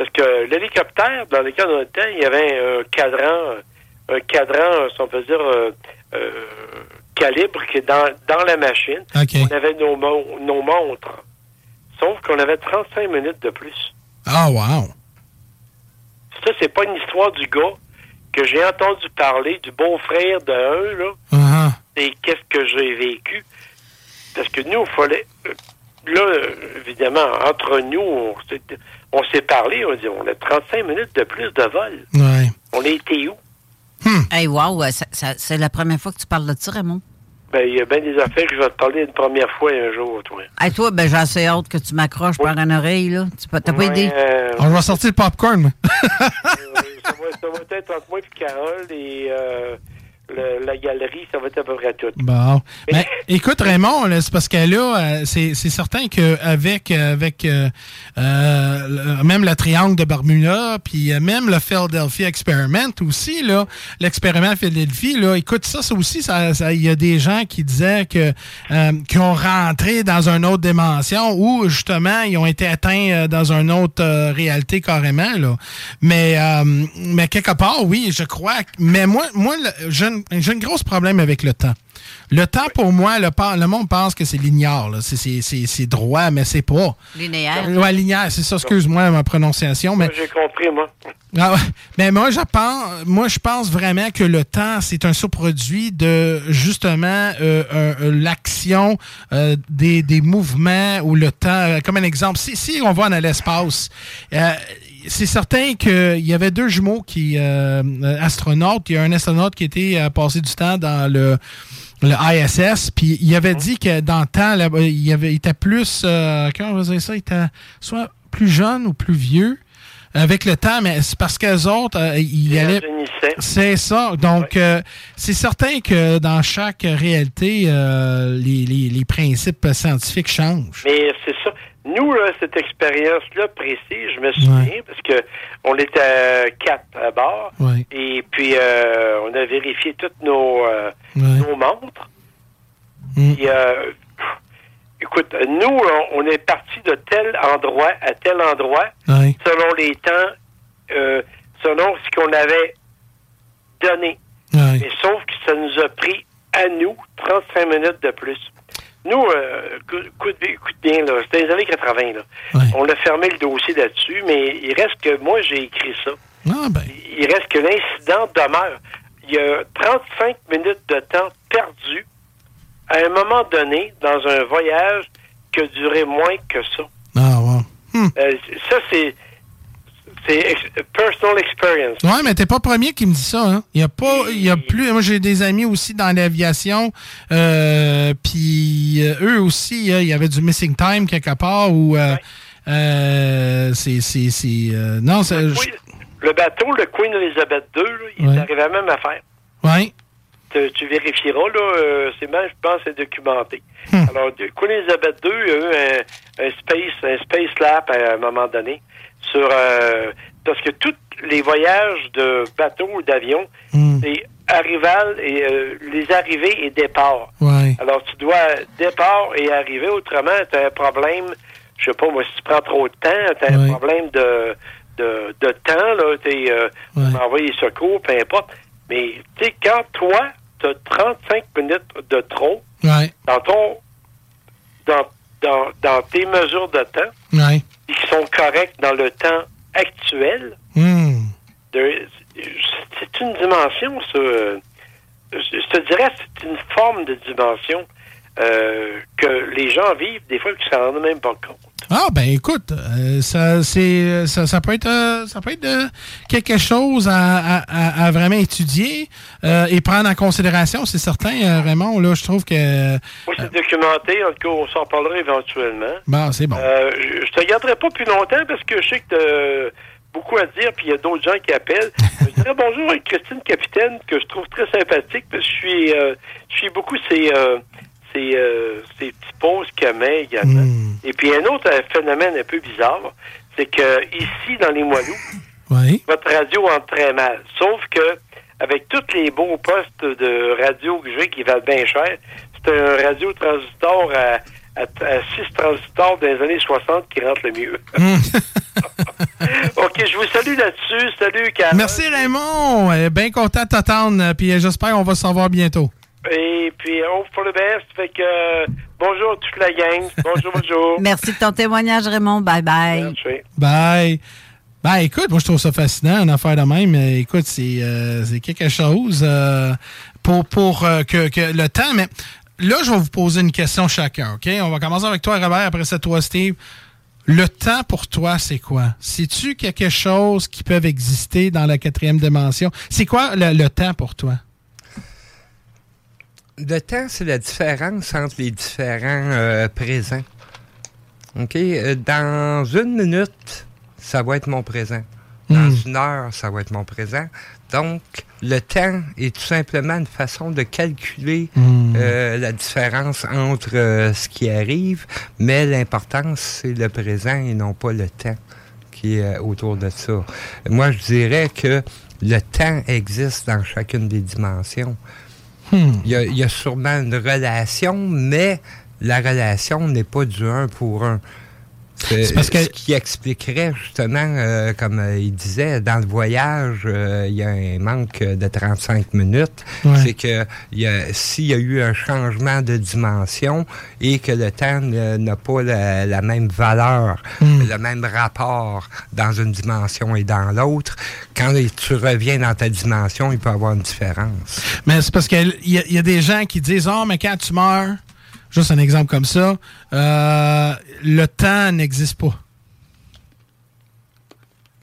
parce que l'hélicoptère, dans lequel on était, il y avait un cadran, un cadran, si on peut dire, euh, euh, calibre qui est dans, dans la machine. On avait nos, mo- nos montres. Sauf qu'on avait 35 minutes de plus. Ah, wow. Ça, c'est pas une histoire du gars que j'ai entendu parler, du beau-frère de un, là. Uh-huh. Et qu'est-ce que j'ai vécu? Parce que nous, il fallait. euh, Là, évidemment, entre nous, on on s'est parlé, on dit on a 35 minutes de plus de vol. Ouais. On était où? Hey, wow, euh, ça- ça- c'est la première fois que tu parles de ça, Raymond. Ben, il y a bien des affaires que je vais te parler une première fois un jour, toi. Hey, toi, ben, j'ai assez hâte que tu m'accroches par une oreille, là. Tu peux- T'as pas Ouais, idée? euh, On va sortir le popcorn. ça, va, ça va être entre moi et Carole et euh, le- la galerie, ça va être à peu près tout. Bon. Ben, écoute, Raymond, c'est parce que là, euh, c'est certain qu'avec avec, euh, euh, même le triangle de Bermuda, puis même le Philadelphia Experiment aussi, là, l'expériment Philadelphie, là, écoute, ça, ça aussi, ça- ça- il y a des gens qui disaient que euh, qui ont rentré dans une autre dimension où, justement, ils ont été atteints dans une autre réalité carrément, là. Mais, euh, mais quelque part, oui, je crois. que- Mais moi, moi j'ai une- j'ai un gros problème avec le temps. Le temps, pour moi, le, monde pense que c'est linéaire. là. C'est- C'est c'est- c'est droit, mais c'est pas. Linéaire. Ouais, linéaire, c'est ça. Excuse-moi ma prononciation. Mais, J'ai compris, moi. ah. Mais moi, je pense, moi, je pense vraiment que le temps, c'est un sous-produit de justement euh, euh, l'action euh, des, des mouvements ou le temps. Comme un exemple, si, si on va dans l'espace, euh, c'est certain qu'il y avait deux jumeaux qui euh, euh, astronautes. Il y a un astronaute qui était euh, passé du temps dans le le ISS, puis il avait dit que dans le temps, là, il, avait, il était plus, euh, comment on va dire ça, il était soit plus jeune ou plus vieux avec le temps, mais c'est parce qu'eux autres, euh, ils allaient... C'est ça. Donc, euh, c'est certain que dans chaque réalité, euh, les, les- les principes scientifiques changent. Mais c'est. Nous, là, cette expérience-là précise, je me souviens, parce que on était à quatre à bord, Ouais. et puis euh, on a vérifié toutes nos, euh, nos montres. Mm. Puis, euh, écoute, nous, on, est parti de tel endroit à tel endroit, selon les temps, euh, selon ce qu'on avait donné. Mais sauf que ça nous a pris, à nous, 35 minutes de plus. Nous, euh, écoute, bien, là, c'était les années 80. Là. On a fermé le dossier là-dessus, mais il reste que moi, j'ai écrit ça. Ah, ben. Il reste que l'incident demeure. Il y a 35 minutes de temps perdu à un moment donné dans un voyage qui a duré moins que ça. Ah, ouais. Euh, ça, c'est c'est ex- personal experience. Ouais, mais t'es pas premier qui me dit ça. Hein. Il y a pas, il y a plus. Moi, j'ai des amis aussi dans l'aviation, euh, puis euh, eux aussi, euh, il y avait du missing time quelque part euh, euh, c'est, c'est, euh, non, Le bateau, le Queen Elizabeth II, là, il Ouais. est arrivé à la même affaire. ouais, Tu, tu vérifieras, là, euh, c'est même, je pense, c'est documenté. Hmm. Alors, Queen Elizabeth II, il y a eu un, un space, un space lap à un moment donné sur euh, parce que tous les voyages de bateau ou d'avion, Hmm. c'est arrival et euh, les arrivées et départs. ouais. Alors, tu dois départ et arriver, autrement, tu as un problème, je sais pas, moi, si tu prends trop de temps, tu as un Ouais. problème de, de, de temps, là, tu euh, on envoie les secours, peu importe. Mais, tu sais, quand toi, tu as 35 minutes de trop Ouais. dans ton, dans dans, dans tes mesures de temps, Ouais. Qui sont correctes dans le temps actuel, Hmm. c'est une dimension, ça. euh, Je je te dirais, c'est une forme de dimension euh, que les gens vivent des fois qu'ils ne s'en rendent même pas compte. Ah, ben écoute, euh, ça, c'est, ça, ça peut être, euh, ça peut être euh, quelque chose à, à- à- à vraiment étudier euh, et prendre en considération, c'est certain, euh, Raymond. Là, je trouve que. Moi, c'est documenté. En tout cas, on s'en parlera éventuellement. Bon, c'est bon. Euh, je, je te garderai pas plus longtemps parce que je sais que tu beaucoup à dire, puis il y a d'autres gens qui appellent. je dirais bonjour à Christine Capitaine, que je trouve très sympathique, parce que je suis, euh, je suis beaucoup euh, ces, euh, ces petits met également. Et puis, un autre euh, phénomène un peu bizarre, c'est que ici, dans les Moineaux, Oui. votre radio entre très mal. Sauf que, avec tous les beaux postes de radio que j'ai qui valent bien cher, c'est un radio transistor à, à, 6 transistors des années 60 qui rentre le mieux. OK, je vous salue là-dessus. Salut, Carole. Merci, Raymond. Euh, Bien content de t'attendre, puis euh, j'espère qu'on va se revoir bientôt. Et puis, hope for the best. Fait que, bonjour à toute la gang. Bonjour, bonjour. Merci de ton témoignage, Raymond. Bye bye. Merci. Bye. Ben, écoute, moi, je trouve ça fascinant, une affaire de même. Euh, Écoute, c'est euh, c'est quelque chose euh, pour, pour euh, que, que le temps. Mais là, je vais vous poser une question chacun, OK? On va commencer avec toi, Robert, après ça, toi, Steve. Le temps pour toi, c'est quoi? C'est-tu quelque chose qui peut exister dans la quatrième dimension? C'est quoi le, le temps pour toi? Le temps, c'est la différence entre les différents euh, présents. OK? Euh, Dans une minute, ça va être mon présent. Dans une heure, ça va être mon présent. Donc, le temps est tout simplement une façon de calculer Hmm. euh, la différence entre euh, ce qui arrive, mais l'importance, c'est le présent et non pas le temps qui est autour de ça. Moi, je dirais que le temps existe dans chacune des dimensions. Hmm. Y, il y a sûrement une relation, mais la relation n'est pas du un pour un. C'est parce que- Ce qui expliquerait justement, euh, comme euh, il disait, dans le voyage, euh, il y a un manque de 35 minutes. Ouais. C'est que s'il y a eu un changement de dimension et que le temps n'a pas la, la même valeur, Hmm. le même rapport dans une dimension et dans l'autre, quand tu reviens dans ta dimension, il peut y avoir une différence. Mais c'est parce qu'il y, y a des gens qui disent Oh, mais quand tu meurs, juste un exemple comme ça, euh, le temps n'existe pas.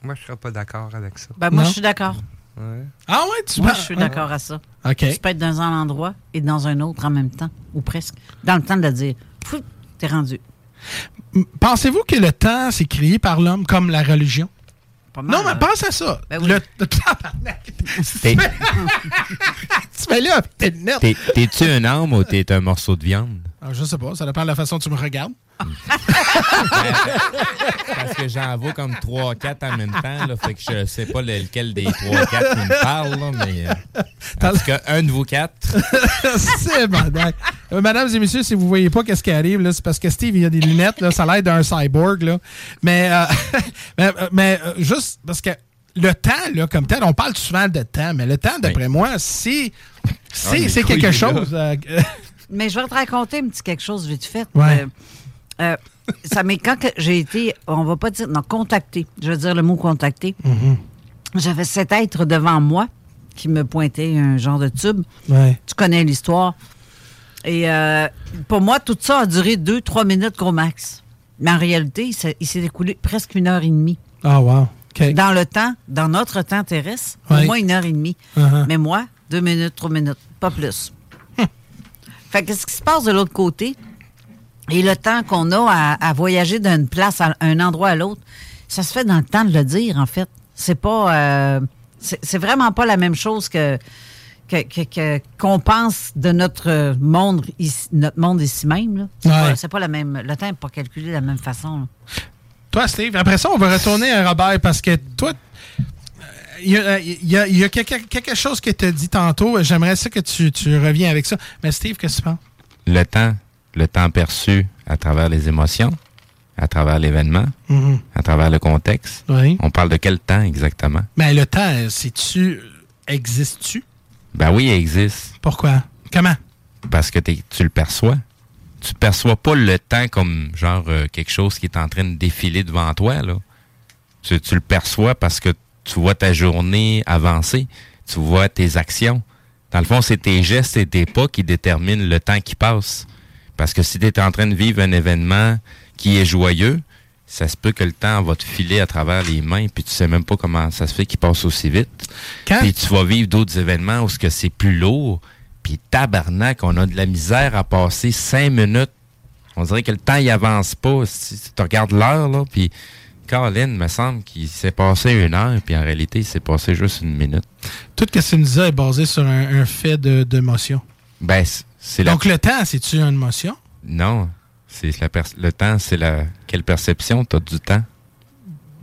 Moi, je ne serais pas d'accord avec ça. Ben, moi, Non? je suis d'accord. Ouais. Ah ouais, tu Moi, je suis d'accord à ça. OK. Tu peux être dans un endroit et dans un autre en même temps, ou presque. Dans le temps de dire, Pfff, t'es rendu. Pensez-vous que le temps, c'est créé par l'homme comme la religion? Pas mal, non, mais hein? pense à ça. Ben oui. le, le. T'es- tu mets là avec tes lunettes. T'es- T'es-tu un âme ou t'es un morceau de viande? Ah, je sais pas, ça dépend de la façon dont tu me regardes. Parce que j'en vois comme 3-4 en même temps, là, fait que je sais pas lequel des 3-4 qui me parle, là, mais... euh, en tout cas, un de vous quatre. c'est madame. Euh, Mesdames et messieurs, si vous voyez pas qu'est-ce qui arrive, là, c'est parce que Steve, il a des lunettes, là, ça a l'air d'un cyborg. Là. Mais, euh, mais, euh, mais, euh, juste parce que le temps, là, comme tel, on parle souvent de temps, mais le temps, d'après moi, c'est Ah, quelque chose. euh, euh, Mais je vais te raconter un petit quelque chose vite fait. Ouais. Euh, euh, ça m'est quand j'ai été, on va pas dire, non, contacté. Je veux dire le mot contacté. J'avais cet être devant moi qui me pointait un genre de tube. Ouais. Tu connais l'histoire. Et euh, pour moi, tout ça a duré deux, trois minutes gros max. Mais en réalité, il s'est- écoulé presque une heure et demie. Ah, wow. Dans le temps, dans notre temps terrestre, Ouais. au moins une heure et demie. Uh-huh. Mais moi, deux minutes, trois minutes, pas plus. Fait que ce qui se passe de l'autre côté, et le temps qu'on a à, à voyager d'une place à un endroit à l'autre, ça se fait dans le temps de le dire, en fait. C'est pas. euh, c'est vraiment pas la même chose que que- que- que- qu'on pense de notre monde ici, notre monde ici même. C'est Ouais. pas, la même. Le temps n'est pas calculé de la même façon. là. Toi, Steve, après ça, on va retourner à Robert parce que toi, il y a, il y a- il y a quelque, quelque chose que tu as dit tantôt. J'aimerais ça que tu, tu reviens avec ça. Mais Steve, qu'est-ce que tu penses? Le temps, le temps perçu à travers les émotions, à travers l'événement, Mhm. à travers le contexte. Oui. On parle de quel temps exactement? Mais le temps, c'est-tu. Existe-tu? Ben oui, il existe. Pourquoi? Comment? Parce que tu le perçois. tu perçois pas le temps comme genre euh, quelque chose qui est en train de défiler devant toi. Là. Tu, tu le perçois parce que tu vois ta journée avancer, tu vois tes actions. Dans le fond, c'est tes gestes et tes pas qui déterminent le temps qui passe. Parce que si tu es en train de vivre un événement qui est joyeux, ça se peut que le temps va te filer à travers les mains, puis tu sais même pas comment ça se fait qu'il passe aussi vite. Puis tu vas vivre d'autres événements où ce que c'est plus lourd, puis tabarnak, on a de la misère à passer cinq minutes. On dirait que le temps, il avance pas. Si tu regardes l'heure, là, puis Caroline, me semble qu'il s'est passé une heure, puis en réalité, il s'est passé juste une minute. Tout ce que tu me disais est basé sur un, un fait d'émotion. Ben, c'est Donc, le temps, c'est-tu une émotion? Non. c'est la Le temps, c'est la... Quelle perception tu as du temps?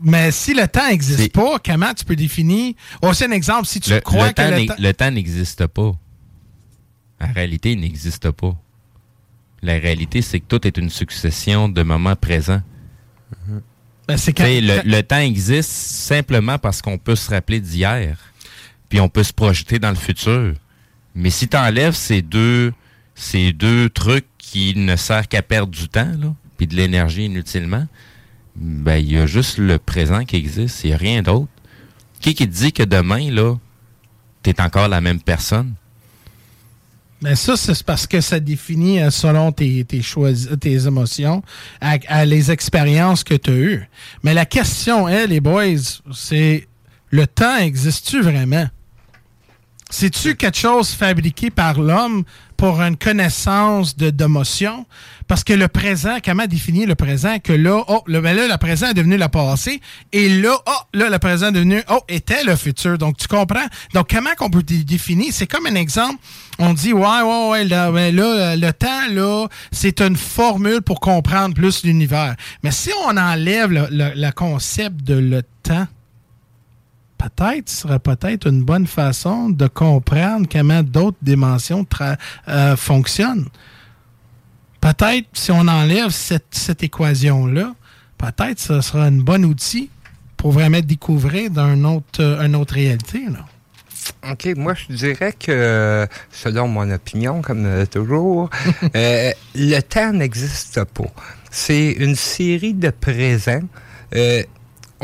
Mais si le temps n'existe pas, comment tu peux définir... Oh, c'est un exemple. Si tu le, crois que le temps... Le temps n'existe pas. La réalité, il n'existe pas. La réalité, c'est que tout est une succession de moments présents. Ben, le, temps existe simplement parce qu'on peut se rappeler d'hier, puis on peut se projeter dans le futur. Mais si tu enlèves ces deux, ces deux trucs qui ne servent qu'à perdre du temps, puis de l'énergie inutilement, ben il y a juste le présent qui existe, il n'y a rien d'autre. Qui qui te dit que demain, là, tu es encore la même personne? Mais ça, c'est parce que ça définit euh, selon tes, tes, tes émotions, à, les expériences que tu as eues. Mais la question, les boys, c'est le temps existe-tu vraiment? C'est-tu quelque chose fabriqué par l'homme pour une connaissance de d'émotion? Parce que le présent, comment définir le présent? Que là, oh, le, ben là, le présent est devenu le passé. Et là, oh, là, le présent est devenu, oh, était le futur. Donc, tu comprends? Donc, comment qu'on peut définir? C'est comme un exemple. On dit, ouais, ouais, ouais, là, ben là le temps, là, c'est une formule pour comprendre plus l'univers. Mais si on enlève le concept de le temps, peut-être serait peut-être une bonne façon de comprendre comment d'autres dimensions euh, fonctionnent. Peut-être si on enlève cette, équation-là, peut-être ce sera un bon outil pour vraiment découvrir d'une autre, euh, une autre réalité. OK, moi je dirais que, selon mon opinion, comme euh, toujours, le temps n'existe pas. C'est une série de présents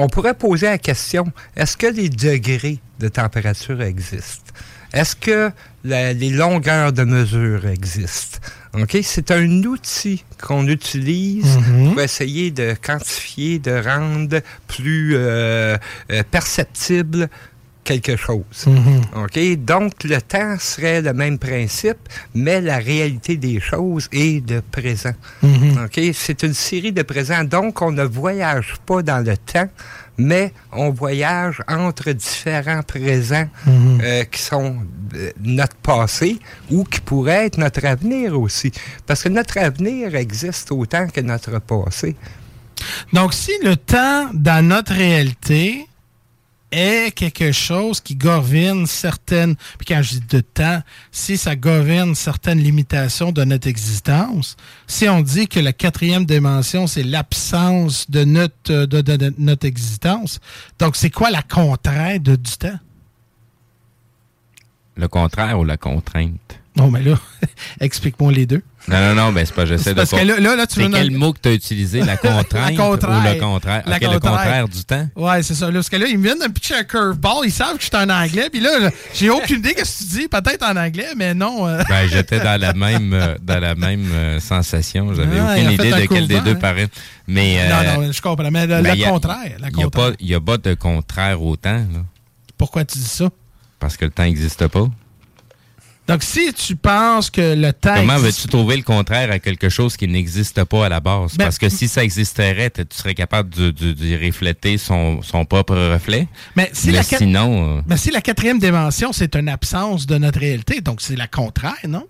on pourrait poser la question, est-ce que les degrés de température existent? Est-ce que les longueurs de mesure existent? OK? C'est un outil qu'on utilise Mhm. pour essayer de quantifier, de rendre plus euh, euh, perceptible quelque chose. Mhm. OK? Donc, le temps serait le même principe, mais la réalité des choses est de présent. Mhm. OK? C'est une série de présents. Donc, on ne voyage pas dans le temps, mais on voyage entre différents présents Mhm. euh, qui sont euh, notre passé ou qui pourraient être notre avenir aussi. Parce que notre avenir existe autant que notre passé. Donc, si le temps dans notre réalité est quelque chose qui governe certaines, puis quand je dis de temps, si ça governe certaines limitations de notre existence, si on dit que la quatrième dimension, c'est l'absence de notre, de, de- de notre existence, donc c'est quoi la contrainte du temps? Le contraire ou la contrainte? Bon, mais là, explique-moi les deux. Non, non, non, ben c'est pas, j'essaie de... parce que là- là- là, tu C'est quel mot que tu as utilisé? La contrainte La contraire. ou le contraire? La le contraire. du temps? Ouais, c'est ça. Là, parce que là, ils me viennent de me pitcher un curveball. Ils savent que je suis en anglais. Puis là, j'ai aucune idée que tu dis. Peut-être en anglais, mais non. euh. Ben, j'étais dans la même, euh, dans la même euh, sensation. J'avais Ah, aucune idée un de quel des deux hein. Mais, euh, non, non, je comprends. Mais le, ben, le y a- contraire. Il n'y a, a pas de contraire au temps, là, Pourquoi tu dis ça? parce que le temps n'existe pas. Donc, si tu penses que le temps. Comment veux-tu trouver le contraire à quelque chose qui n'existe pas à la base? Ben- Parce que si ça existerait, tu serais capable d'y refléter son, son propre reflet. Mais si la sinon, euh, Mais si la quatrième dimension, c'est une absence de notre réalité, donc c'est la contraire, non?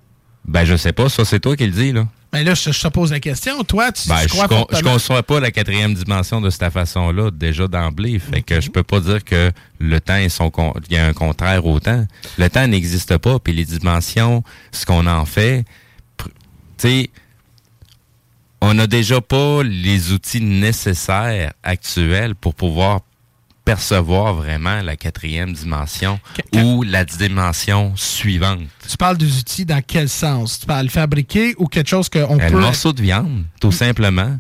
Ben je sais pas, ça c'est toi qui le dis, là. Mais là, je, je te pose la question. Toi, tu, Ben, tu je, crois con- je fortement- conçois pas la quatrième dimension de cette façon-là, déjà d'emblée. Fait que je peux pas dire que le temps est son con- il y a un contraire au temps. Le temps n'existe pas, puis les dimensions, ce qu'on en fait, tu sais, on n'a déjà pas les outils nécessaires actuels pour pouvoir percevoir vraiment la quatrième dimension ou la dimension suivante. Tu parles des outils dans quel sens? Tu parles fabriquer ou quelque chose qu'on Un peut... morceau de viande, tout simplement.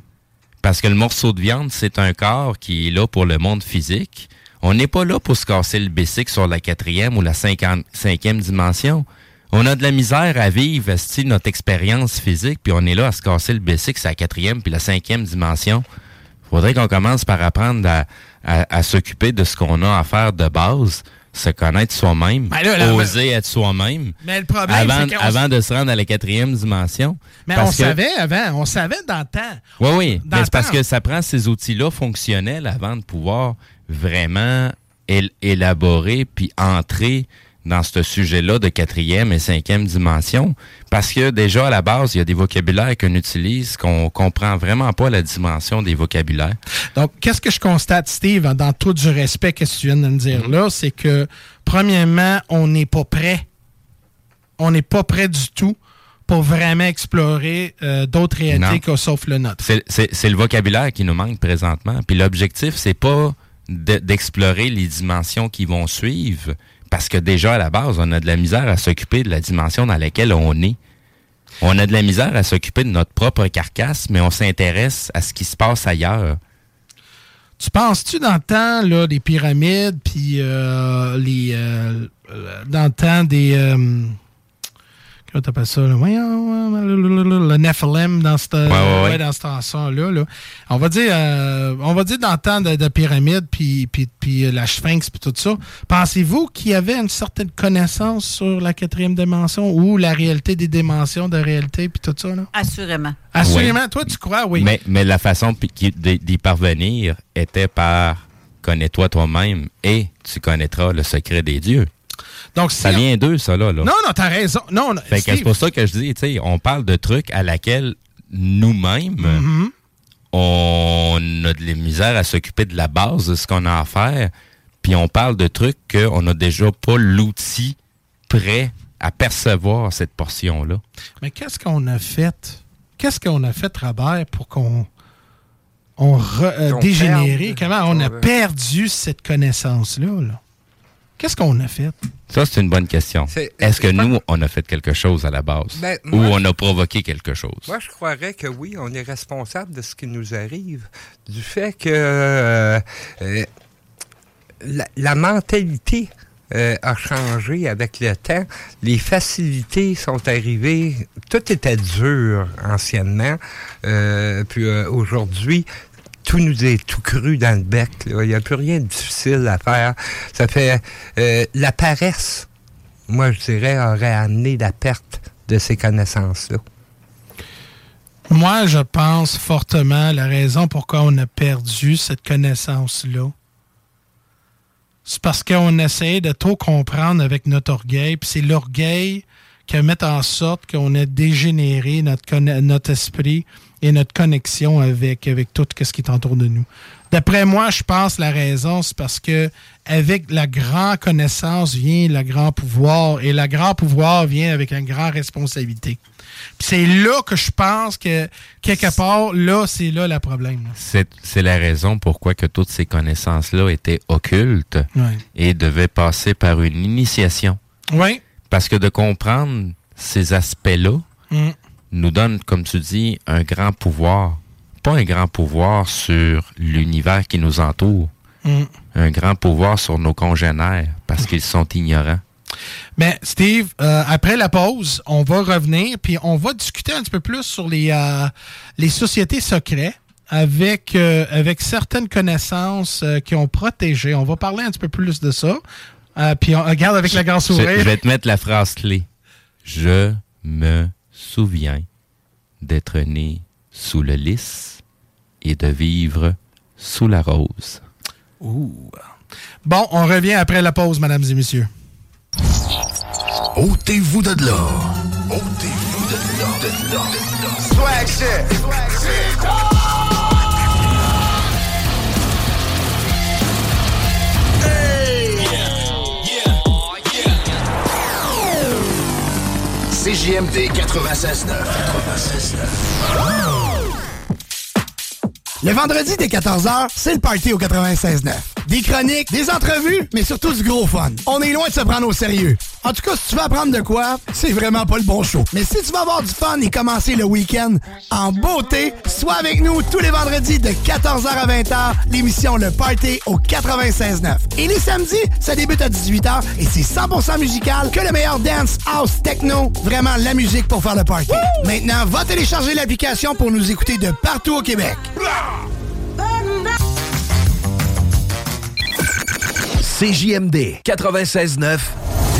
Parce que le morceau de viande, c'est un corps qui est là pour le monde physique. On n'est pas là pour se casser le bicycle sur la quatrième ou la cinquante- cinquième dimension. On a de la misère à vivre esti, notre expérience physique, puis on est là à se casser le bicycle sur la quatrième puis la cinquième dimension. faudrait qu'on commence par apprendre à, à- à s'occuper de ce qu'on a à faire de base, se connaître soi-même, Ben là, oser être soi-même. Mais le problème, avant, avant de se rendre à la quatrième dimension. Mais on que- savait avant, on savait dans le temps. oui, oui. Dans Mais c'est parce que ça prend ces outils-là fonctionnels avant de pouvoir vraiment él- élaborer puis entrer dans ce sujet-là de quatrième et cinquième dimension. Parce que déjà, à la base, il y a des vocabulaires qu'on utilise qu'on comprend vraiment pas la dimension des vocabulaires. Donc, qu'est-ce que je constate, Steve, dans tout du respect que tu viens de me dire là, c'est que, premièrement, on n'est pas prêt. On n'est pas prêt du tout pour vraiment explorer euh, d'autres réalités que sauf le nôtre. C'est- le vocabulaire qui nous manque présentement. Puis l'objectif, c'est pas de- d'explorer les dimensions qui vont suivre, parce que déjà à la base, on a de la misère à s'occuper de la dimension dans laquelle on est. On a de la misère à s'occuper de notre propre carcasse, mais on s'intéresse à ce qui se passe ailleurs. Tu penses-tu dans le temps, là, des pyramides, puis euh, les. euh, euh, dans le temps des. euh, comment t'appelles ça, là? Le, le- le- le Nephilim dans cette, ouais, ouais. dans cette chanson-là. Là. On va dire euh, on va dire dans le temps de, de pyramides, puis, puis, puis euh, la Sphinx, puis tout ça. Pensez-vous qu'il y avait une certaine connaissance sur la quatrième dimension ou la réalité des dimensions de réalité, puis tout ça? Là? Assurément. Assurément, toi, tu crois, oui. Mais, mais la façon d'y parvenir était par connais-toi toi-même et tu connaîtras le secret des dieux. Donc, ça vient d'eux, ça, là. là. Non, non, t'as raison. Non, non, Fait que Steve, c'est pour ça que je dis, tu sais, on parle de trucs à laquelle nous-mêmes, Mhm. on a de la misère à s'occuper de la base de ce qu'on a à faire, puis on parle de trucs qu'on n'a déjà pas l'outil prêt à percevoir cette portion-là. Mais qu'est-ce qu'on a fait? Qu'est-ce qu'on a fait, Robert, pour qu'on on euh, dégénéré? Comment on a perdu cette connaissance-là? là? Qu'est-ce qu'on a fait? Ça, c'est une bonne question. C'est- Est-ce que nous, on a fait quelque chose à la base? Ben, ou on a provoqué quelque chose? Moi, je croirais que oui, on est responsable de ce qui nous arrive, du fait que euh, euh, la, la mentalité euh, a changé avec le temps. Les facilités sont arrivées. Tout était dur anciennement. Euh, puis euh, aujourd'hui, tout nous est tout cru dans le bec. Il n'y a plus rien de difficile à faire. Ça fait euh, la paresse, moi je dirais, aurait amené la perte de ces connaissances-là. Moi, je pense fortement la raison pourquoi on a perdu cette connaissance-là. C'est parce qu'on essaie de trop comprendre avec notre orgueil, c'est l'orgueil qui met en sorte qu'on a dégénéré notre esprit et notre connexion avec, avec tout ce qui est autour de nous. D'après moi, je pense la raison, c'est parce que avec la grande connaissance vient le grand pouvoir, et le grand pouvoir vient avec une grande responsabilité. Puis c'est là que je pense que, quelque part, là, c'est là le problème. C'est c'est la raison pourquoi que toutes ces connaissances-là étaient occultes Ouais. et devaient passer par une initiation. Oui. Parce que de comprendre ces aspects-là Mm. Nous donne, comme tu dis, un grand pouvoir. Pas un grand pouvoir sur l'univers qui nous entoure, Mm. un grand pouvoir sur nos congénères parce qu'ils sont ignorants. Mais Steve, euh, après la pause, on va revenir puis on va discuter un petit peu plus sur les, euh, les sociétés secrètes avec, euh, avec certaines connaissances qui ont protégé. On va parler un petit peu plus de ça. Puis on regarde avec la grande Je, sourire. je vais te mettre la phrase clé. Je me souviens d'être né sous le lys et de vivre sous la rose. Ouh. Bon, on revient après la pause, mesdames et messieurs. Ôtez-vous de là. Ôtez-vous de là. De là. Swag shit. Swag shit. CJMD 96.9. 96.9. Le vendredi dès 14h, c'est le party au 96.9. Des chroniques, des entrevues, mais surtout du gros fun. On est loin de se prendre au sérieux. En tout cas, si tu veux apprendre de quoi, c'est vraiment pas le bon show. Mais si tu veux avoir du fun et commencer le week-end en beauté, sois avec nous tous les vendredis de 14h à 20h, l'émission Le Party au 96.9. Et les samedis, ça débute à 18h et c'est 100% musical que le meilleur dance, house, techno, vraiment la musique pour faire le party. Maintenant, va télécharger l'application pour nous écouter de partout au Québec. CJMD 96.9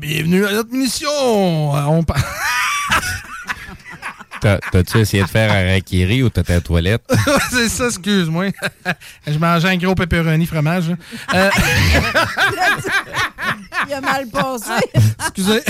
Bienvenue à notre mission. Euh, On par- T'as- T'as-tu essayé de faire un rakiri ou t'étais à la toilette? c'est ça, excuse-moi. Je mangeais un gros pepperoni fromage. Euh, Il a mal passé. excusez.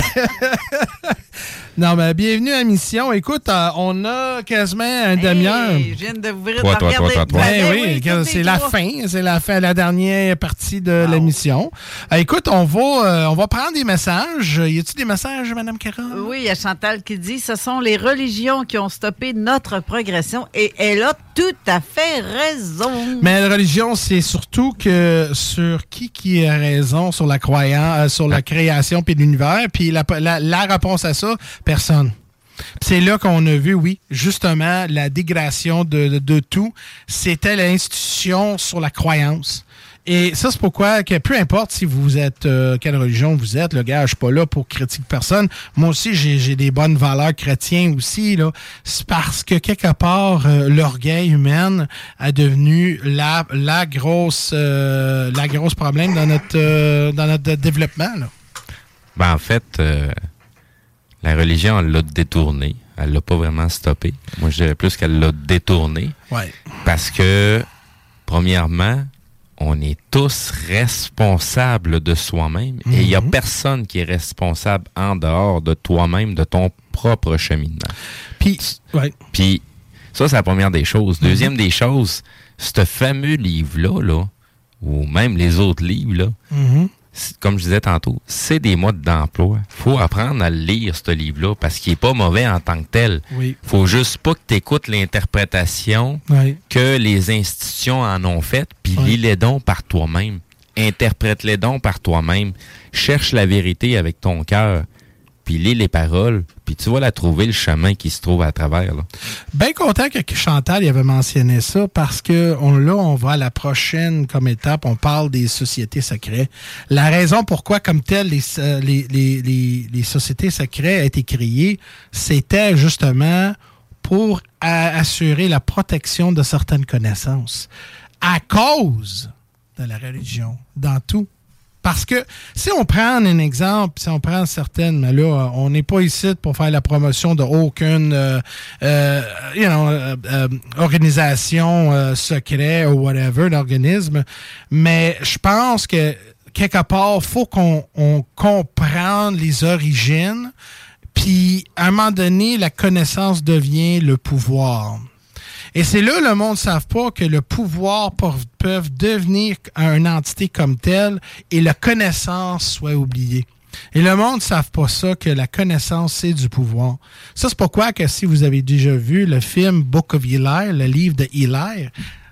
non, mais bienvenue à la mission. Écoute, euh, on a quasiment un demi-heure. Hey, je viens de vous Toi, toi, regarder. toi, toi, toi. Ben oui, les c'est la fin. C'est la fin, la dernière partie de l'émission. Euh, écoute, on va, euh, on va prendre des messages. Y a-t-il des messages, Madame Caron? Oui, il y a Chantal qui dit ce sont les religions qui ont stoppé notre progression et elle a tout à fait raison. Mais la religion, c'est surtout que sur qui qui a raison sur la croyance, euh, sur la création puis l'univers. Puis la, réponse à ça, personne. C'est là qu'on a vu, oui, justement, la dégradation de tout. C'était l'institution sur la croyance. Et ça, c'est pourquoi que peu importe si vous êtes euh, quelle religion vous êtes, le gars, je suis pas là pour critiquer personne. Moi aussi, j'ai des bonnes valeurs chrétiennes aussi. là. C'est parce que quelque part, euh, l'orgueil humain a devenu la, la grosse euh, la grosse problème dans notre dans notre développement. là. Ben, en fait, la religion, elle l'a détourné. Elle l'a pas vraiment stoppé. Moi, je dirais plus qu'elle l'a détourné. Ouais. Parce que, premièrement, on est tous responsables de soi-même et il n'y a personne qui est responsable en dehors de toi-même, de ton propre cheminement. Puis, ouais. Puis, ça, c'est la première des choses. Deuxième des choses, ce fameux livre-là, là, ou même les autres livres, là, Mhm. Comme je disais tantôt, c'est des modes d'emploi. faut apprendre à lire, ce livre-là, parce qu'il est pas mauvais en tant que tel. Oui. faut juste pas que tu écoutes l'interprétation Oui. que les institutions en ont faite, puis Oui. lis-les donc par toi-même. Interprète-les donc par toi-même. Cherche la vérité avec ton cœur, puis lis les paroles, puis tu vas la trouver, le chemin qui se trouve à travers. Bien content que Chantal y avait mentionné ça parce que là, on va à la prochaine comme étape, on parle des sociétés secrètes. La raison pourquoi, comme telle, les, euh, sociétés secrètes a été créées, c'était justement pour assurer la protection de certaines connaissances. À cause de la religion, dans tout. Parce que si on prend un exemple, si on prend certaines, mais là, on n'est pas ici pour faire la promotion de aucune euh, euh, euh, euh, organisation euh, secrète ou whatever, d'organisme, mais je pense que quelque part, faut qu'on on comprenne les origines, puis à un moment donné, la connaissance devient le pouvoir. Et c'est là le monde ne savent pas que le pouvoir peuvent devenir une entité comme telle et la connaissance soit oubliée. Et le monde ne savent pas ça, que la connaissance, c'est du pouvoir. Ça, c'est pourquoi que si vous avez déjà vu le film Book of Eli, le livre de Eli,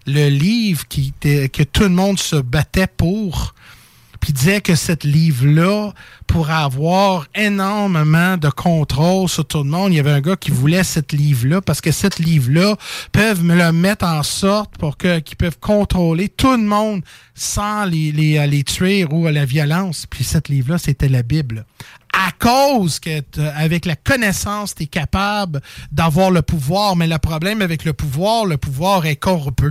le livre qui, que tout le monde se battait pour, puis disait que ce livre-là pourrait avoir énormément de contrôle sur tout le monde. Il y avait un gars qui voulait ce livre-là parce que ce livre-là peuvent me le mettre en sorte pour que qu'ils peuvent contrôler tout le monde sans les, les, les tuer ou la violence. Puis ce livre-là, c'était la Bible. À cause que t'as- avec la connaissance, tu es capable d'avoir le pouvoir, mais le problème avec le pouvoir, le pouvoir est corrompu.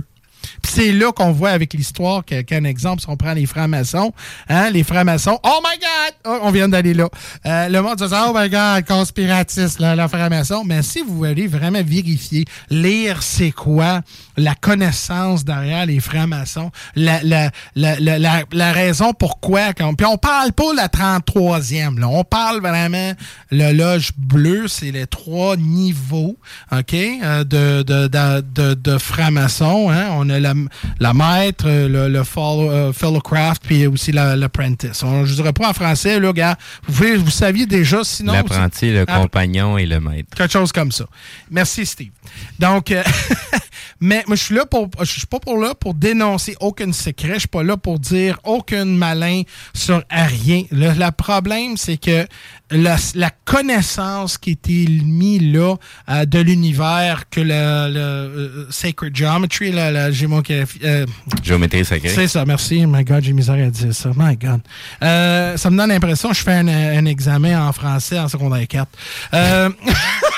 Puis c'est là qu'on voit avec l'histoire qu'un exemple, si on prend les francs-maçons, hein, les francs-maçons, oh my God! Oh, on vient d'aller là. Euh, le monde dit, oh my God, conspiratiste, là, la franc-maçon. Mais si vous voulez vraiment vérifier, lire c'est quoi la connaissance derrière les francs-maçons, la, la, la, la, la, raison pourquoi. Quand, puis on parle pas la 33e, là. On parle vraiment, le loge bleu, c'est les trois niveaux, OK, euh, de, de, de, de, francs-maçons. Hein? A la, la maître, le, le follow, euh, fellowcraft, puis aussi la- l'apprentice. On- Je dirais pas en français, là, gars. Vous saviez déjà, sinon... L'apprenti, le Ah, compagnon et le maître. Quelque chose comme ça. Merci, Steve. Donc, euh, mais moi, je suis là pour, je suis pas pour là pour dénoncer aucun secret. Je suis pas là pour dire aucun malin sur rien. Le, le problème, c'est que la, la connaissance qui était mise là euh, de l'univers que le, le, euh, Sacred Geometry, la, la euh, Géométrie sacrée. c'est ça, merci. My God, j'ai misère à dire ça. My God. Euh, ça me donne l'impression que je fais un, un examen en français en secondaire 4.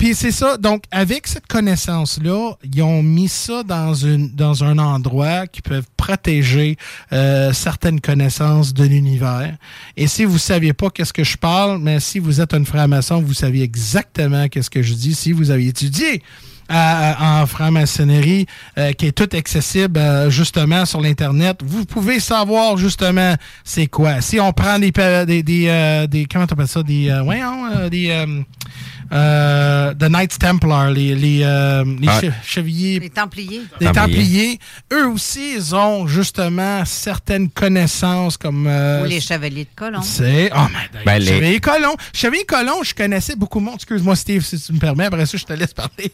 Euh, Puis c'est ça. Donc, avec cette connaissance-là, ils ont mis ça dans, une, dans un endroit qui peut protéger euh, certaines connaissances de l'univers. Et si vous ne saviez pas qu'est-ce que je parle, mais si vous êtes un franc-maçon, vous saviez exactement qu'est-ce que je dis. Si vous avez étudié à- en franc-maçonnerie, euh, qui est tout accessible euh, justement sur l'Internet. Vous pouvez savoir justement c'est quoi. Si on prend des, des, des, euh, des comment t'appelles ça, des, euh, voyons, euh, des, euh, The Knights Templar, les, les, euh, les Ah. che- chevaliers. Les Templiers. Les Templiers. Eux aussi, ils ont justement certaines connaissances comme... euh, Ou les Chevaliers de Colomb. c'est. Oh, mais Ben, les- Chevalier Colomb. Chevalier Colomb, je connaissais beaucoup de monde. Excuse-moi, Steve, si tu me permets. Après ça, je te laisse parler.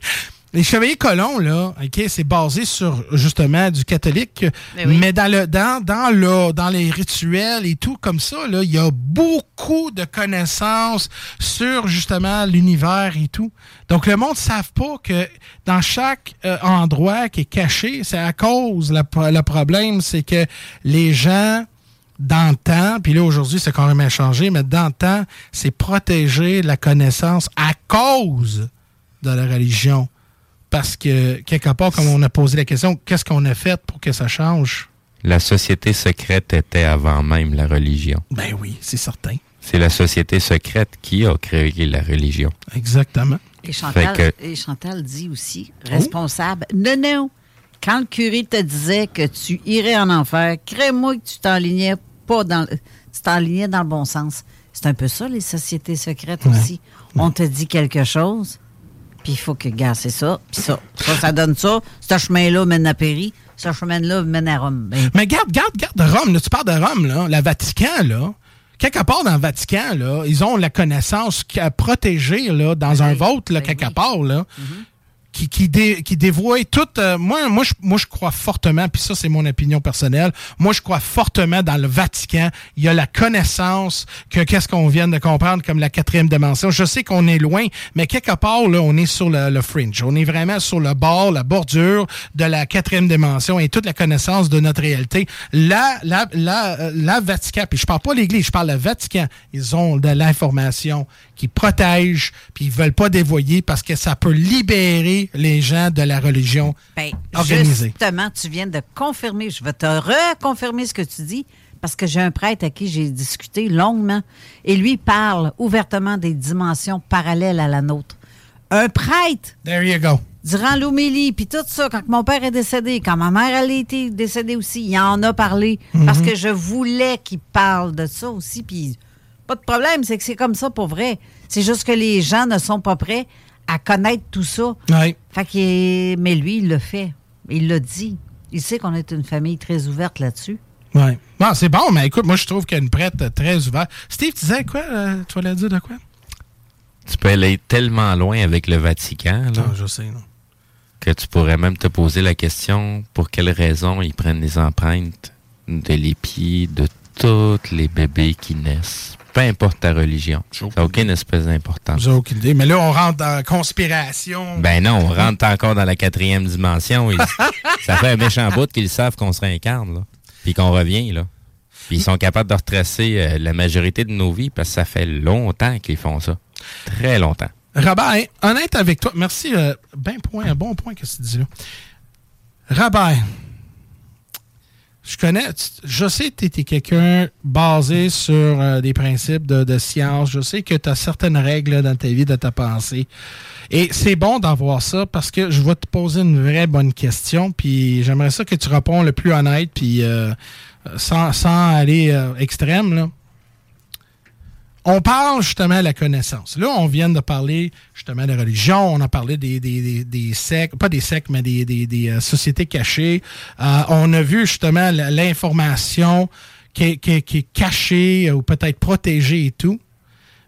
Les Chevaliers Colomb, là, OK, c'est basé sur, justement, du catholique. Mais oui. Mais dans, le, dans, dans, le, dans les rituels et tout comme ça, là, il y a beaucoup de connaissances sur, justement, l'univers et tout. Donc, le monde ne savent pas que dans chaque euh, endroit qui est caché, c'est à cause, le problème, c'est que les gens dans le temps, puis là aujourd'hui c'est quand même changé, mais dans le temps, c'est protéger la connaissance à cause de la religion. Parce que, quelque part, comme on a posé la question, qu'est-ce qu'on a fait pour que ça change? La société secrète était avant même la religion. Ben oui, c'est certain. C'est la société secrète qui a créé la religion. Exactement. Et Chantal, Fait et Chantal dit aussi, Oh. responsable, non, non, quand le curé te disait que tu irais en enfer, crée-moi que tu t'enlignais pas dans, le- tu t'enlignais dans le bon sens. C'est un peu ça, les sociétés secrètes Ouais. aussi. On te dit quelque chose, puis il faut que, gars, c'est ça, puis ça. Ça, ça donne ça. Ce chemin-là mène à Péry, ce chemin-là mène à Rome. Ben, Mais garde, garde, garde Rome, là, tu parles de Rome, là, la Vatican, là. Quelque part dans le Vatican, là, ils ont la connaissance à protéger là, dans un vote, là, quelque part, là, qui, qui, dé- qui dévoie tout. euh, moi, moi, je, moi, je crois fortement, puis ça, c'est mon opinion personnelle. Moi, je crois fortement dans le Vatican. Il y a la connaissance que qu'est-ce qu'on vient de comprendre comme la quatrième dimension. Je sais qu'on est loin, mais quelque part, là, on est sur le, le fringe. On est vraiment sur le bord, la bordure de la quatrième dimension et toute la connaissance de notre réalité. La, la, la, euh, la Vatican, puis je parle pas l'Église, je parle le Vatican. Ils ont de l'information qui protège, puis ils veulent pas dévoyer parce que ça peut libérer les gens de la religion Ben, organisée. Justement, tu viens de confirmer, je vais te reconfirmer ce que tu dis, parce que j'ai un prêtre à qui j'ai discuté longuement, et lui parle ouvertement des dimensions parallèles à la nôtre. Un prêtre! There you go. Durant l'homélie, puis tout ça, quand mon père est décédé, quand ma mère elle a été décédée aussi, il en a parlé, parce Mhm. que je voulais qu'il parle de ça aussi, puis pas de problème, c'est que c'est comme ça pour vrai. C'est juste que les gens ne sont pas prêts à connaître tout ça. Fait que, mais lui, il le fait. Il l'a dit. Il sait qu'on est une famille très ouverte là-dessus. Ouais. Bon, c'est bon, mais écoute, moi, je trouve qu'il y a une prête très ouverte. Steve, tu disais quoi? euh, tu voulais dire de quoi? Tu peux aller tellement loin avec le Vatican là, Ah, je sais, non. que tu pourrais même te poser la question pour quelle raison ils prennent les empreintes de les pieds de tous les bébés qui naissent. Peu importe ta religion. Ça n'a aucune espèce d'importance. J'ai aucune idée. Mais là, on rentre dans la conspiration. Ben non, on rentre encore dans la quatrième dimension. Ça fait un méchant bout qu'ils savent qu'on se réincarne, là. Puis qu'on revient, là. Puis ils sont capables de retracer euh, la majorité de nos vies parce que ça fait longtemps qu'ils font ça. Très longtemps. Robert, honnête avec toi, merci. euh, ben point, un bon point que tu dis là. Rabin, je connais, je sais que tu es quelqu'un basé sur euh, des principes de, de, science. Je sais que tu as certaines règles dans ta vie, de ta pensée. Et c'est bon d'avoir ça parce que je vais te poser une vraie bonne question. Puis j'aimerais ça que tu réponds le plus honnête, puis euh, sans, sans, aller euh, extrême. Là on parle justement de la connaissance. Là, on vient de parler justement de religion, on a parlé des, des, sectes, pas des sectes, mais des, euh, sociétés cachées. Euh, on a vu justement l'information qui qui, est, cachée ou peut-être protégée et tout.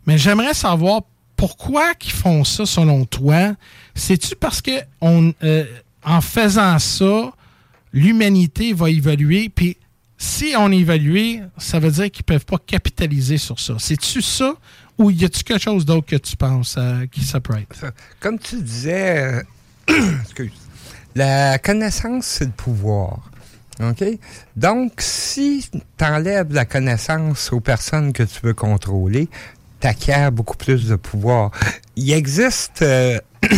Mais j'aimerais savoir pourquoi ils font ça selon toi. C'est-tu parce que euh, en faisant ça, l'humanité va évoluer, puis si on évalue, ça veut dire qu'ils ne peuvent pas capitaliser sur ça. C'est-tu ça ou y a-tu quelque chose d'autre que tu penses euh, qui ça Comme tu disais, euh, excuse, la connaissance, c'est le pouvoir. OK? Donc, si tu enlèves la connaissance aux personnes que tu veux contrôler, tu beaucoup plus de pouvoir. Il existe. Euh,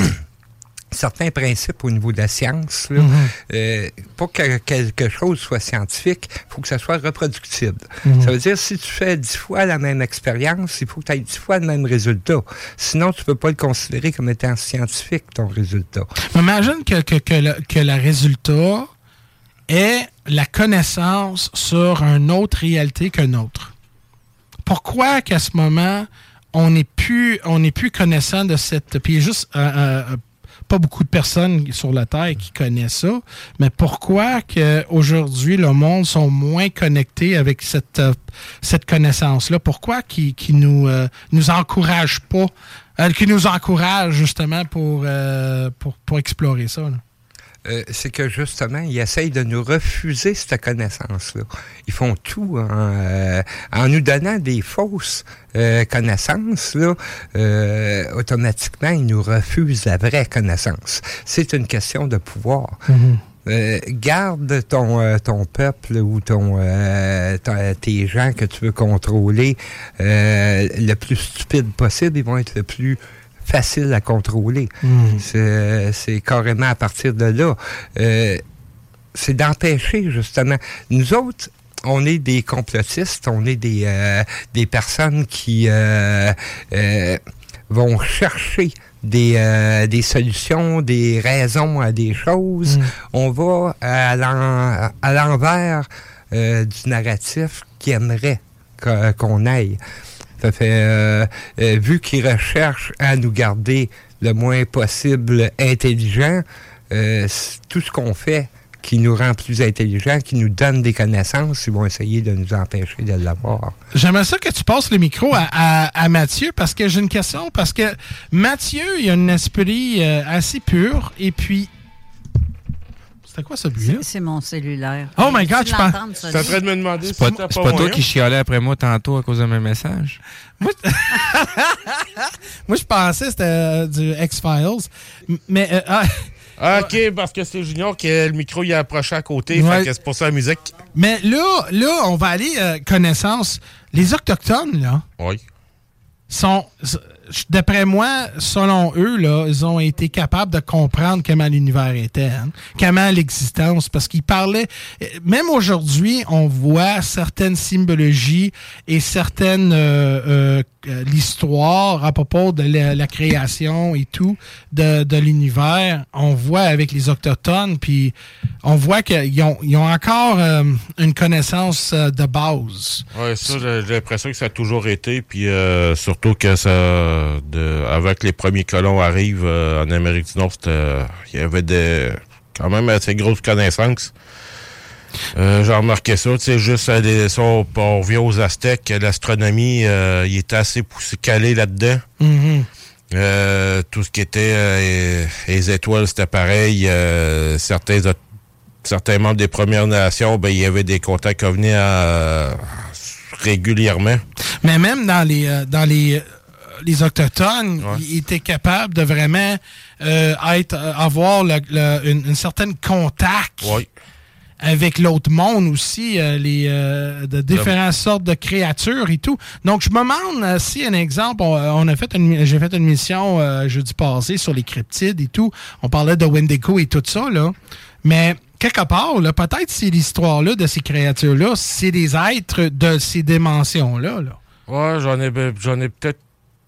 certains principes au niveau de la science. Là, mhm. euh, pour que quelque chose soit scientifique, il faut que ça soit reproductible. Mhm. Ça veut dire, si tu fais dix fois la même expérience, il faut que tu aies dix fois le même résultat. Sinon, tu ne peux pas le considérer comme étant scientifique, ton résultat. Imagine que, que, que, le, que le résultat est la connaissance sur une autre réalité qu'une autre. Pourquoi qu'à ce moment, on n'est plus, on n'est plus connaissant de cette... Puis juste... Euh, euh, pas beaucoup de personnes sur la Terre qui connaissent ça, mais pourquoi qu'aujourd'hui, le monde sont moins connectés avec cette, euh, cette connaissance-là? Pourquoi qui, qui nous, euh, nous encourage pas, euh, qui nous encourage justement pour, pour, pour, explorer ça? Là? Euh, c'est que justement, ils essayent de nous refuser cette connaissance-là. Ils font tout en, euh, en nous donnant des fausses euh, connaissances. Là, automatiquement, ils nous refusent la vraie connaissance. C'est une question de pouvoir. Mm-hmm. garde ton ton peuple ou ton, tes gens que tu veux contrôler le plus stupide possible, ils vont être le plus facile à contrôler. Hmm. C'est carrément à partir de là. Euh, c'est d'empêcher, justement. Nous autres, on est des complotistes, on est des, euh, des personnes qui euh, vont chercher des, des solutions, des raisons à des choses. Hmm. On va à l'envers du narratif qui aimerait qu'on aille. Ça fait, euh, euh, vu qu'ils recherchent à nous garder le moins possible intelligents, euh, tout ce qu'on fait qui nous rend plus intelligents, qui nous donne des connaissances, ils vont essayer de nous empêcher de l'avoir. J'aimerais ça que tu passes le micro à, Mathieu parce que j'ai une question. Parce que Mathieu, il a un esprit assez pur et puis c'était quoi ce bruit C'est mon cellulaire. Oh my God, je pense. Tu en train de me demander si c'est pas, pas toi qui chialais après moi tantôt à cause de mes messages? Moi, je pensais que c'était euh, du X-Files. Mais. Euh, ah, OK, parce que c'est Junior qui a le micro il a approché à côté. Fait que c'est pour ça la musique. Mais là, là, on va aller euh, connaissance. Les Autochtones, là. Oui. Sont d'après moi, selon eux, là, ils ont été capables de comprendre comment l'univers était, hein, comment l'existence, parce qu'ils parlaient. Même aujourd'hui, on voit certaines symbologies et certaines euh, euh, l'histoire à propos de la, création et tout de, l'univers. On voit avec les autochtones, puis on voit qu'ils ont, ils encore euh, une connaissance de base. Oui, ça, j'ai l'impression que ça a toujours été, puis surtout que ça de, avant que les premiers colons arrivent euh, en Amérique du Nord, il y avait des, quand même assez grosses connaissances. Euh, J'ai remarqué ça, tu sais, juste à on, revient aux Aztèques, l'astronomie, euh, il était assez poussé, calé là-dedans. Mm-hmm. Euh, tout ce qui était les étoiles, c'était pareil. certains certains membres des Premières Nations, ben il y avait des contacts qui venaient régulièrement. Mais même dans les dans les les Autochtones étaient capables de vraiment euh, être, euh, avoir une, certaine contact avec l'autre monde aussi, euh, les de différentes sortes de créatures et tout. Donc, je me demande si un exemple, on, a fait une, j'ai fait une mission jeudi passé sur les cryptides et tout. On parlait de Wendigo et tout ça là, mais quelque part, peut-être si l'histoire-là de ces créatures-là, c'est des êtres de ces dimensions-là. Là. Ouais, j'en ai, j'en ai peut-être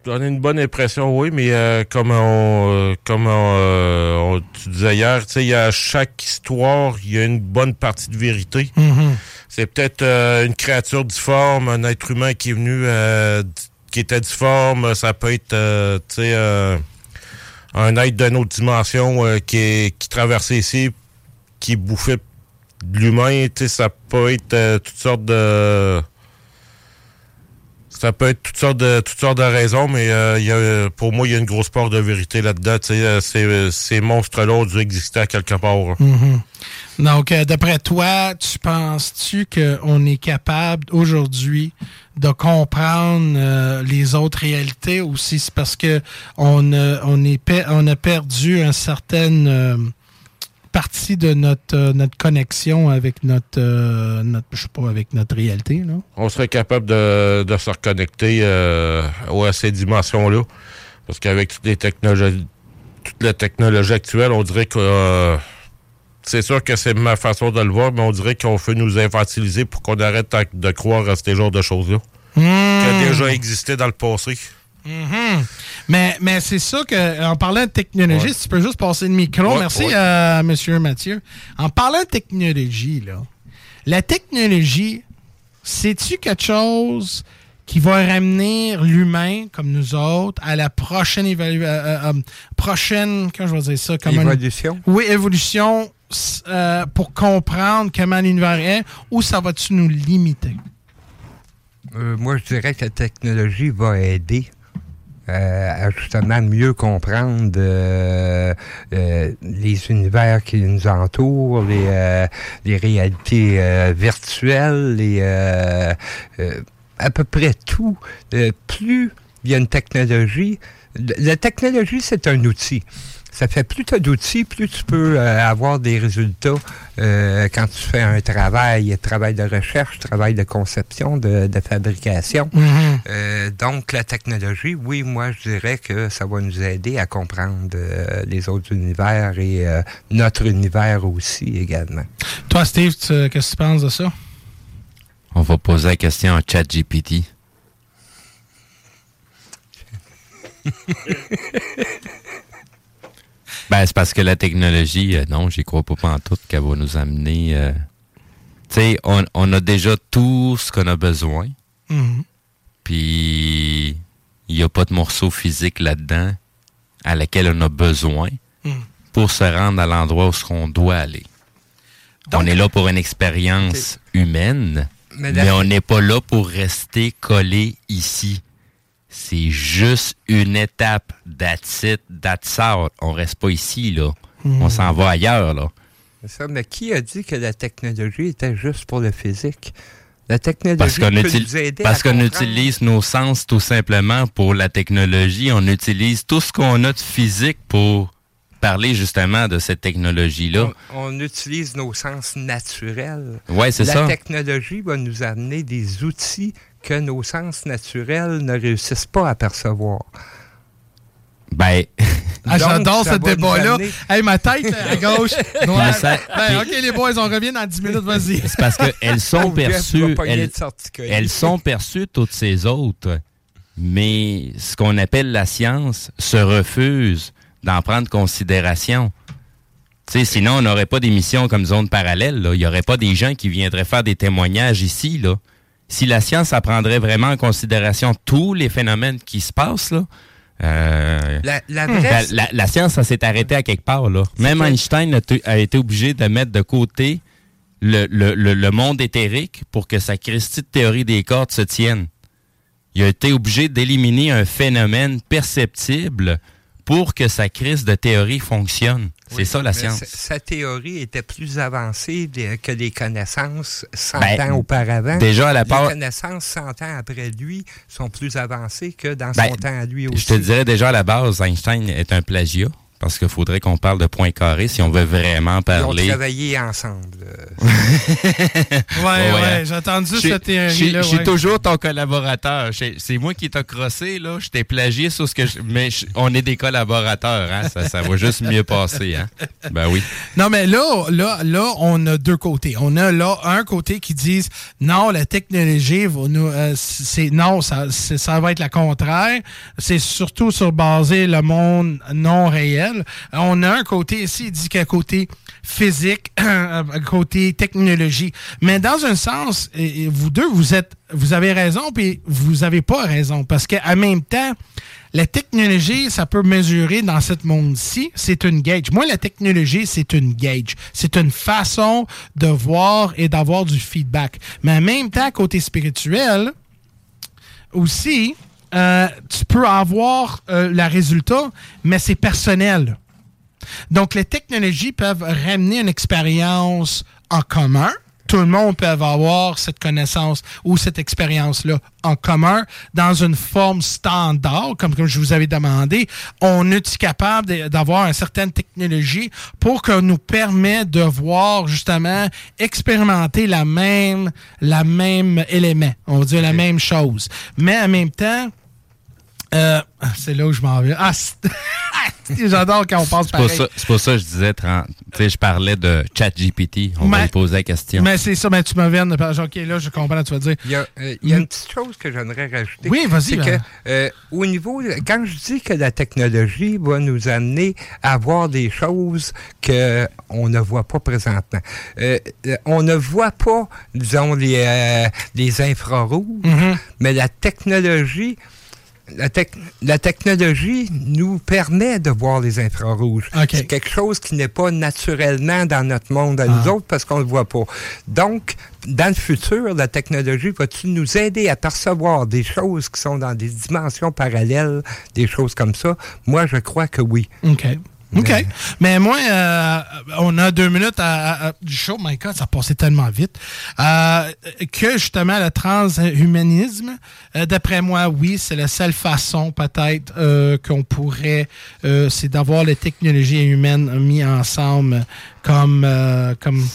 J'en ai une bonne impression, oui, mais euh, comme on, euh, comme on, euh, on- tu disais hier, tu sais, il y a chaque histoire, il y a une bonne partie de vérité. Mhm. C'est peut-être euh, une créature difforme, un être humain qui est venu, euh, qui était difforme. Ça peut être, euh, tu sais, euh, un être d'une autre dimension euh, qui, est, qui traversait ici, qui bouffait de l'humain. Tu sais, ça peut être euh, toutes sortes de ça peut être toutes sortes de toutes sortes de raisons, mais euh, pour moi, il y a une grosse part de vérité là-dedans. Tu sais, euh, ces, ces monstres-là ont dû exister à quelque part. hein. Mhm. Donc, euh, d'après toi, tu penses-tu qu'on est capable aujourd'hui de comprendre euh, les autres réalités aussi? C'est parce que on, a- on, a perdu une certaine euh, partie de notre, euh, notre connexion avec notre, euh, notre, je sais pas, avec notre réalité. Là. On serait capable de, de se reconnecter euh, à ces dimensions-là. Parce qu'avec toutes les technologies toute la technologie actuelle, on dirait que c'est sûr que c'est ma façon de le voir, mais on dirait qu'on veut nous infantiliser pour qu'on arrête de croire à ces genres de choses-là. Qui a déjà existé dans le passé. Mhm. Mais, mais c'est ça que, en parlant de technologie, Ouais. si tu peux juste passer le micro. Ouais, Merci, ouais. euh, Monsieur Mathieu. En parlant de technologie, là, la technologie, c'est-tu quelque chose qui va ramener l'humain, comme nous autres, à la prochaine évaluation, prochaine, comment je vais dire ça? Comment Évolution? Oui, évolution, euh, pour comprendre comment l'univers est, ou ça va-tu nous limiter? Euh, moi, je dirais que la technologie va aider euh, à justement mieux comprendre euh, euh, les univers qui nous entourent, les, euh, les réalités euh, virtuelles, les, euh, euh, à peu près tout. Euh, plus il y a une technologie, la technologie, c'est un outil. Ça fait plus tu as d'outils, plus tu peux euh, avoir des résultats euh, quand tu fais un travail, travail de recherche, travail de conception, de, de fabrication. Mhm. Euh, donc, la technologie, oui, moi, je dirais que ça va nous aider à comprendre euh, les autres univers et euh, notre univers aussi également. Toi, Steve, tu- qu'est-ce que tu penses de ça? On va poser la question à ChatGPT. ben, c'est parce que la technologie, euh, non, j'y crois pas pantoute qu'elle va nous amener. euh, Tu sais, on, on a déjà tout ce qu'on a besoin, Mhm. puis il n'y a pas de morceau physique là-dedans à laquelle on a besoin Mhm. pour se rendre à l'endroit où on doit aller. on est là pour une expérience humaine, Mais on n'est pas là pour rester collé ici. C'est juste une étape. That's it, that's. On reste pas ici, là. On s'en va ailleurs, là. Ça, mais qui a dit que la technologie était juste pour le physique? La technologie Parce qu'on peut util- nous aider parce qu'on utilise nos sens tout simplement pour la technologie. On utilise tout ce qu'on a de physique pour parler justement de cette technologie-là. On, on utilise nos sens naturels. Ouais, c'est La ça. technologie va nous amener des outils que nos sens naturels ne réussissent pas à percevoir. Ben. Ah, J'adore ce débat-là. Hey, ma tête à gauche. noire. Mais ça- Ben, OK, les boys, on revient dans 10 minutes, vas-y. C'est parce qu'elles sont perçues. Elles, elles sont perçues, toutes ces autres. Mais ce qu'on appelle la science se refuse d'en prendre considération. Tu sais, sinon, on n'aurait pas d'émissions comme Zone Parallèle. là. Il n'y aurait pas des gens qui viendraient faire des témoignages ici. Là. Si la science apprendrait vraiment en considération tous les phénomènes qui se passent, là, euh, La- la vraie- la- la science, ça s'est arrêté à quelque part. Là. Même que- Einstein a, été obligé de mettre de côté le, le- le- le monde éthérique pour que sa Christie de théorie des cordes se tienne. Il a été obligé d'éliminer un phénomène perceptible pour que sa crise de théorie fonctionne. C'est ça la science. sa- Sa théorie était plus avancée que les connaissances 100 Ben, ans auparavant. déjà, à la part- Les connaissances 100 ans après lui sont plus avancées que dans Ben, son temps à lui aussi. Je te dirais déjà à la base, Einstein est un plagiat Parce qu'il faudrait qu'on parle de point carré si on veut vraiment parler. Ils ont travaillé ensemble. ouais, ouais, ouais. j'ai entendu cette théorie-là. Je suis toujours ton collaborateur. C'est moi qui t'ai crossé, là. Je t'ai plagié sur ce que je... Mais on est des collaborateurs, hein. Ça, ça va juste mieux passer, hein. Ben oui. Non, mais là, là, là, on a deux côtés. On a là un côté qui dit non, la technologie va nous. Euh, c'est non, ça, ça va être le contraire. C'est surtout sur baser le monde non réel. On a un côté ici, il dit qu'un côté physique, côté technologie. Mais dans un sens, vous deux, vous êtes, vous avez raison, puis vous n'avez pas raison, parce qu'en même temps, la technologie, ça peut mesurer dans ce monde-ci, c'est une gauge. Moi, la technologie, c'est une gauge. C'est une façon de voir et d'avoir du feedback. Mais en même temps, côté spirituel, aussi, euh, tu peux avoir euh, le résultat, mais c'est personnel. Donc, les technologies peuvent ramener une expérience en commun. Tout le monde peut avoir cette connaissance ou cette expérience-là en commun dans une forme standard, comme, comme je vous avais demandé. On est capable d'avoir une certaine technologie pour que nous permet de voir justement expérimenter la même, la même élément, on va dire la même chose. Mais en même temps, euh, c'est là où je m'en vais. Ah, j'adore quand on passe par C'est pour ça que je disais, tu sais, je parlais de ChatGPT. On va lui poser la question. Mais c'est ça, mais tu me viens de OK, là, je comprends ce que tu vas dire. Il y a, euh, il y a une petite chose que j'aimerais rajouter. Oui, vas-y. C'est que, euh, au niveau, quand je dis que la technologie va nous amener à voir des choses qu'on ne voit pas présentement, on ne voit pas, disons, les, les infrarouges, mm-hmm. mais la technologie la, la, technologie nous permet de voir les infrarouges. C'est quelque chose qui n'est pas naturellement dans notre monde à nous ah. autres parce qu'on ne le voit pas. Donc, dans le futur, la technologie va-t-il nous aider à percevoir des choses qui sont dans des dimensions parallèles, des choses comme ça? Moi, je crois que oui. OK. OK. Mais moi, euh, on a deux minutes à, du show. My God, ça passait tellement vite. Euh, que justement, le transhumanisme, euh, d'après moi, oui, c'est la seule façon peut-être qu'on pourrait, c'est d'avoir les technologies humaines mis ensemble comme... comme,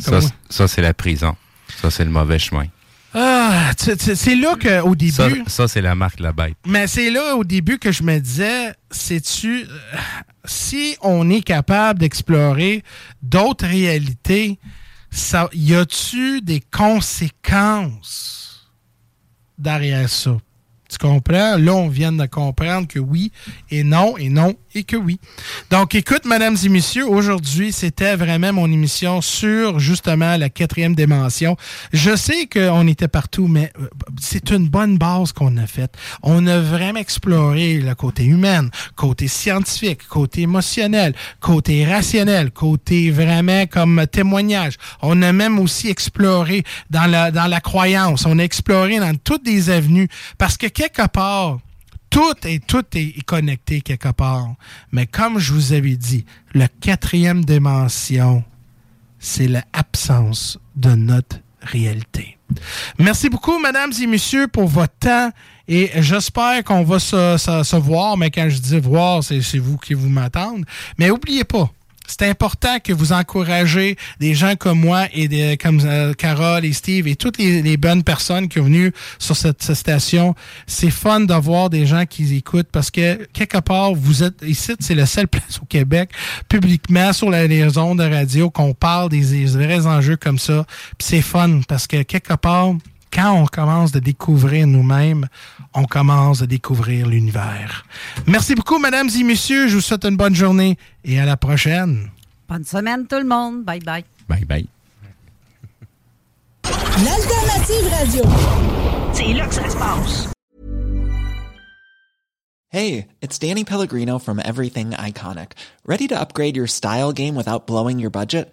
ça, ça c'est la prison. Ça, c'est le mauvais chemin. Ah, c'est là qu'au début. Ça, ça c'est la marque la bête. Mais c'est là au début que je me disais, sais-tu, si on est capable d'explorer d'autres réalités, ça, y a-tu des conséquences derrière ça? Tu comprends? Là, on vient de comprendre que oui et non et non et que oui. Donc, écoute, mesdames et messieurs, aujourd'hui, c'était vraiment mon émission sur justement la quatrième dimension. Je sais qu'on était partout, mais euh, c'est une bonne base qu'on a faite. On a vraiment exploré le côté humain, côté scientifique, côté émotionnel, côté rationnel, côté vraiment comme témoignage. On a même aussi exploré dans la, dans la croyance. On a exploré dans toutes les avenues parce que quelque part, tout est, tout est connecté quelque part. Mais comme je vous avais dit, la quatrième dimension, c'est l'absence de notre réalité. Merci beaucoup, mesdames et messieurs, pour votre temps. Et j'espère qu'on va se, se, voir, mais quand je dis voir, c'est vous qui vous m'attendez. Mais n'oubliez pas, c'est important que vous encouragez des gens comme moi et des, comme euh, Carole et Steve et toutes les, bonnes personnes qui sont venues sur cette, station. C'est fun d'avoir des gens qui écoutent parce que quelque part, vous êtes ici, c'est la seule place au Québec publiquement sur la, les ondes de radio qu'on parle des, des, vrais enjeux comme ça. c'est fun parce que quelque part, quand on commence de découvrir nous-mêmes, on commence à découvrir l'univers. Merci beaucoup, mesdames et messieurs. Je vous souhaite une bonne journée et à la prochaine. Bonne semaine, tout le monde. Bye bye. Bye bye. L'alternative radio. C'est là que ça se passe. Hey, it's Danny Pellegrino from Everything Iconic. Ready to upgrade your style game without blowing your budget?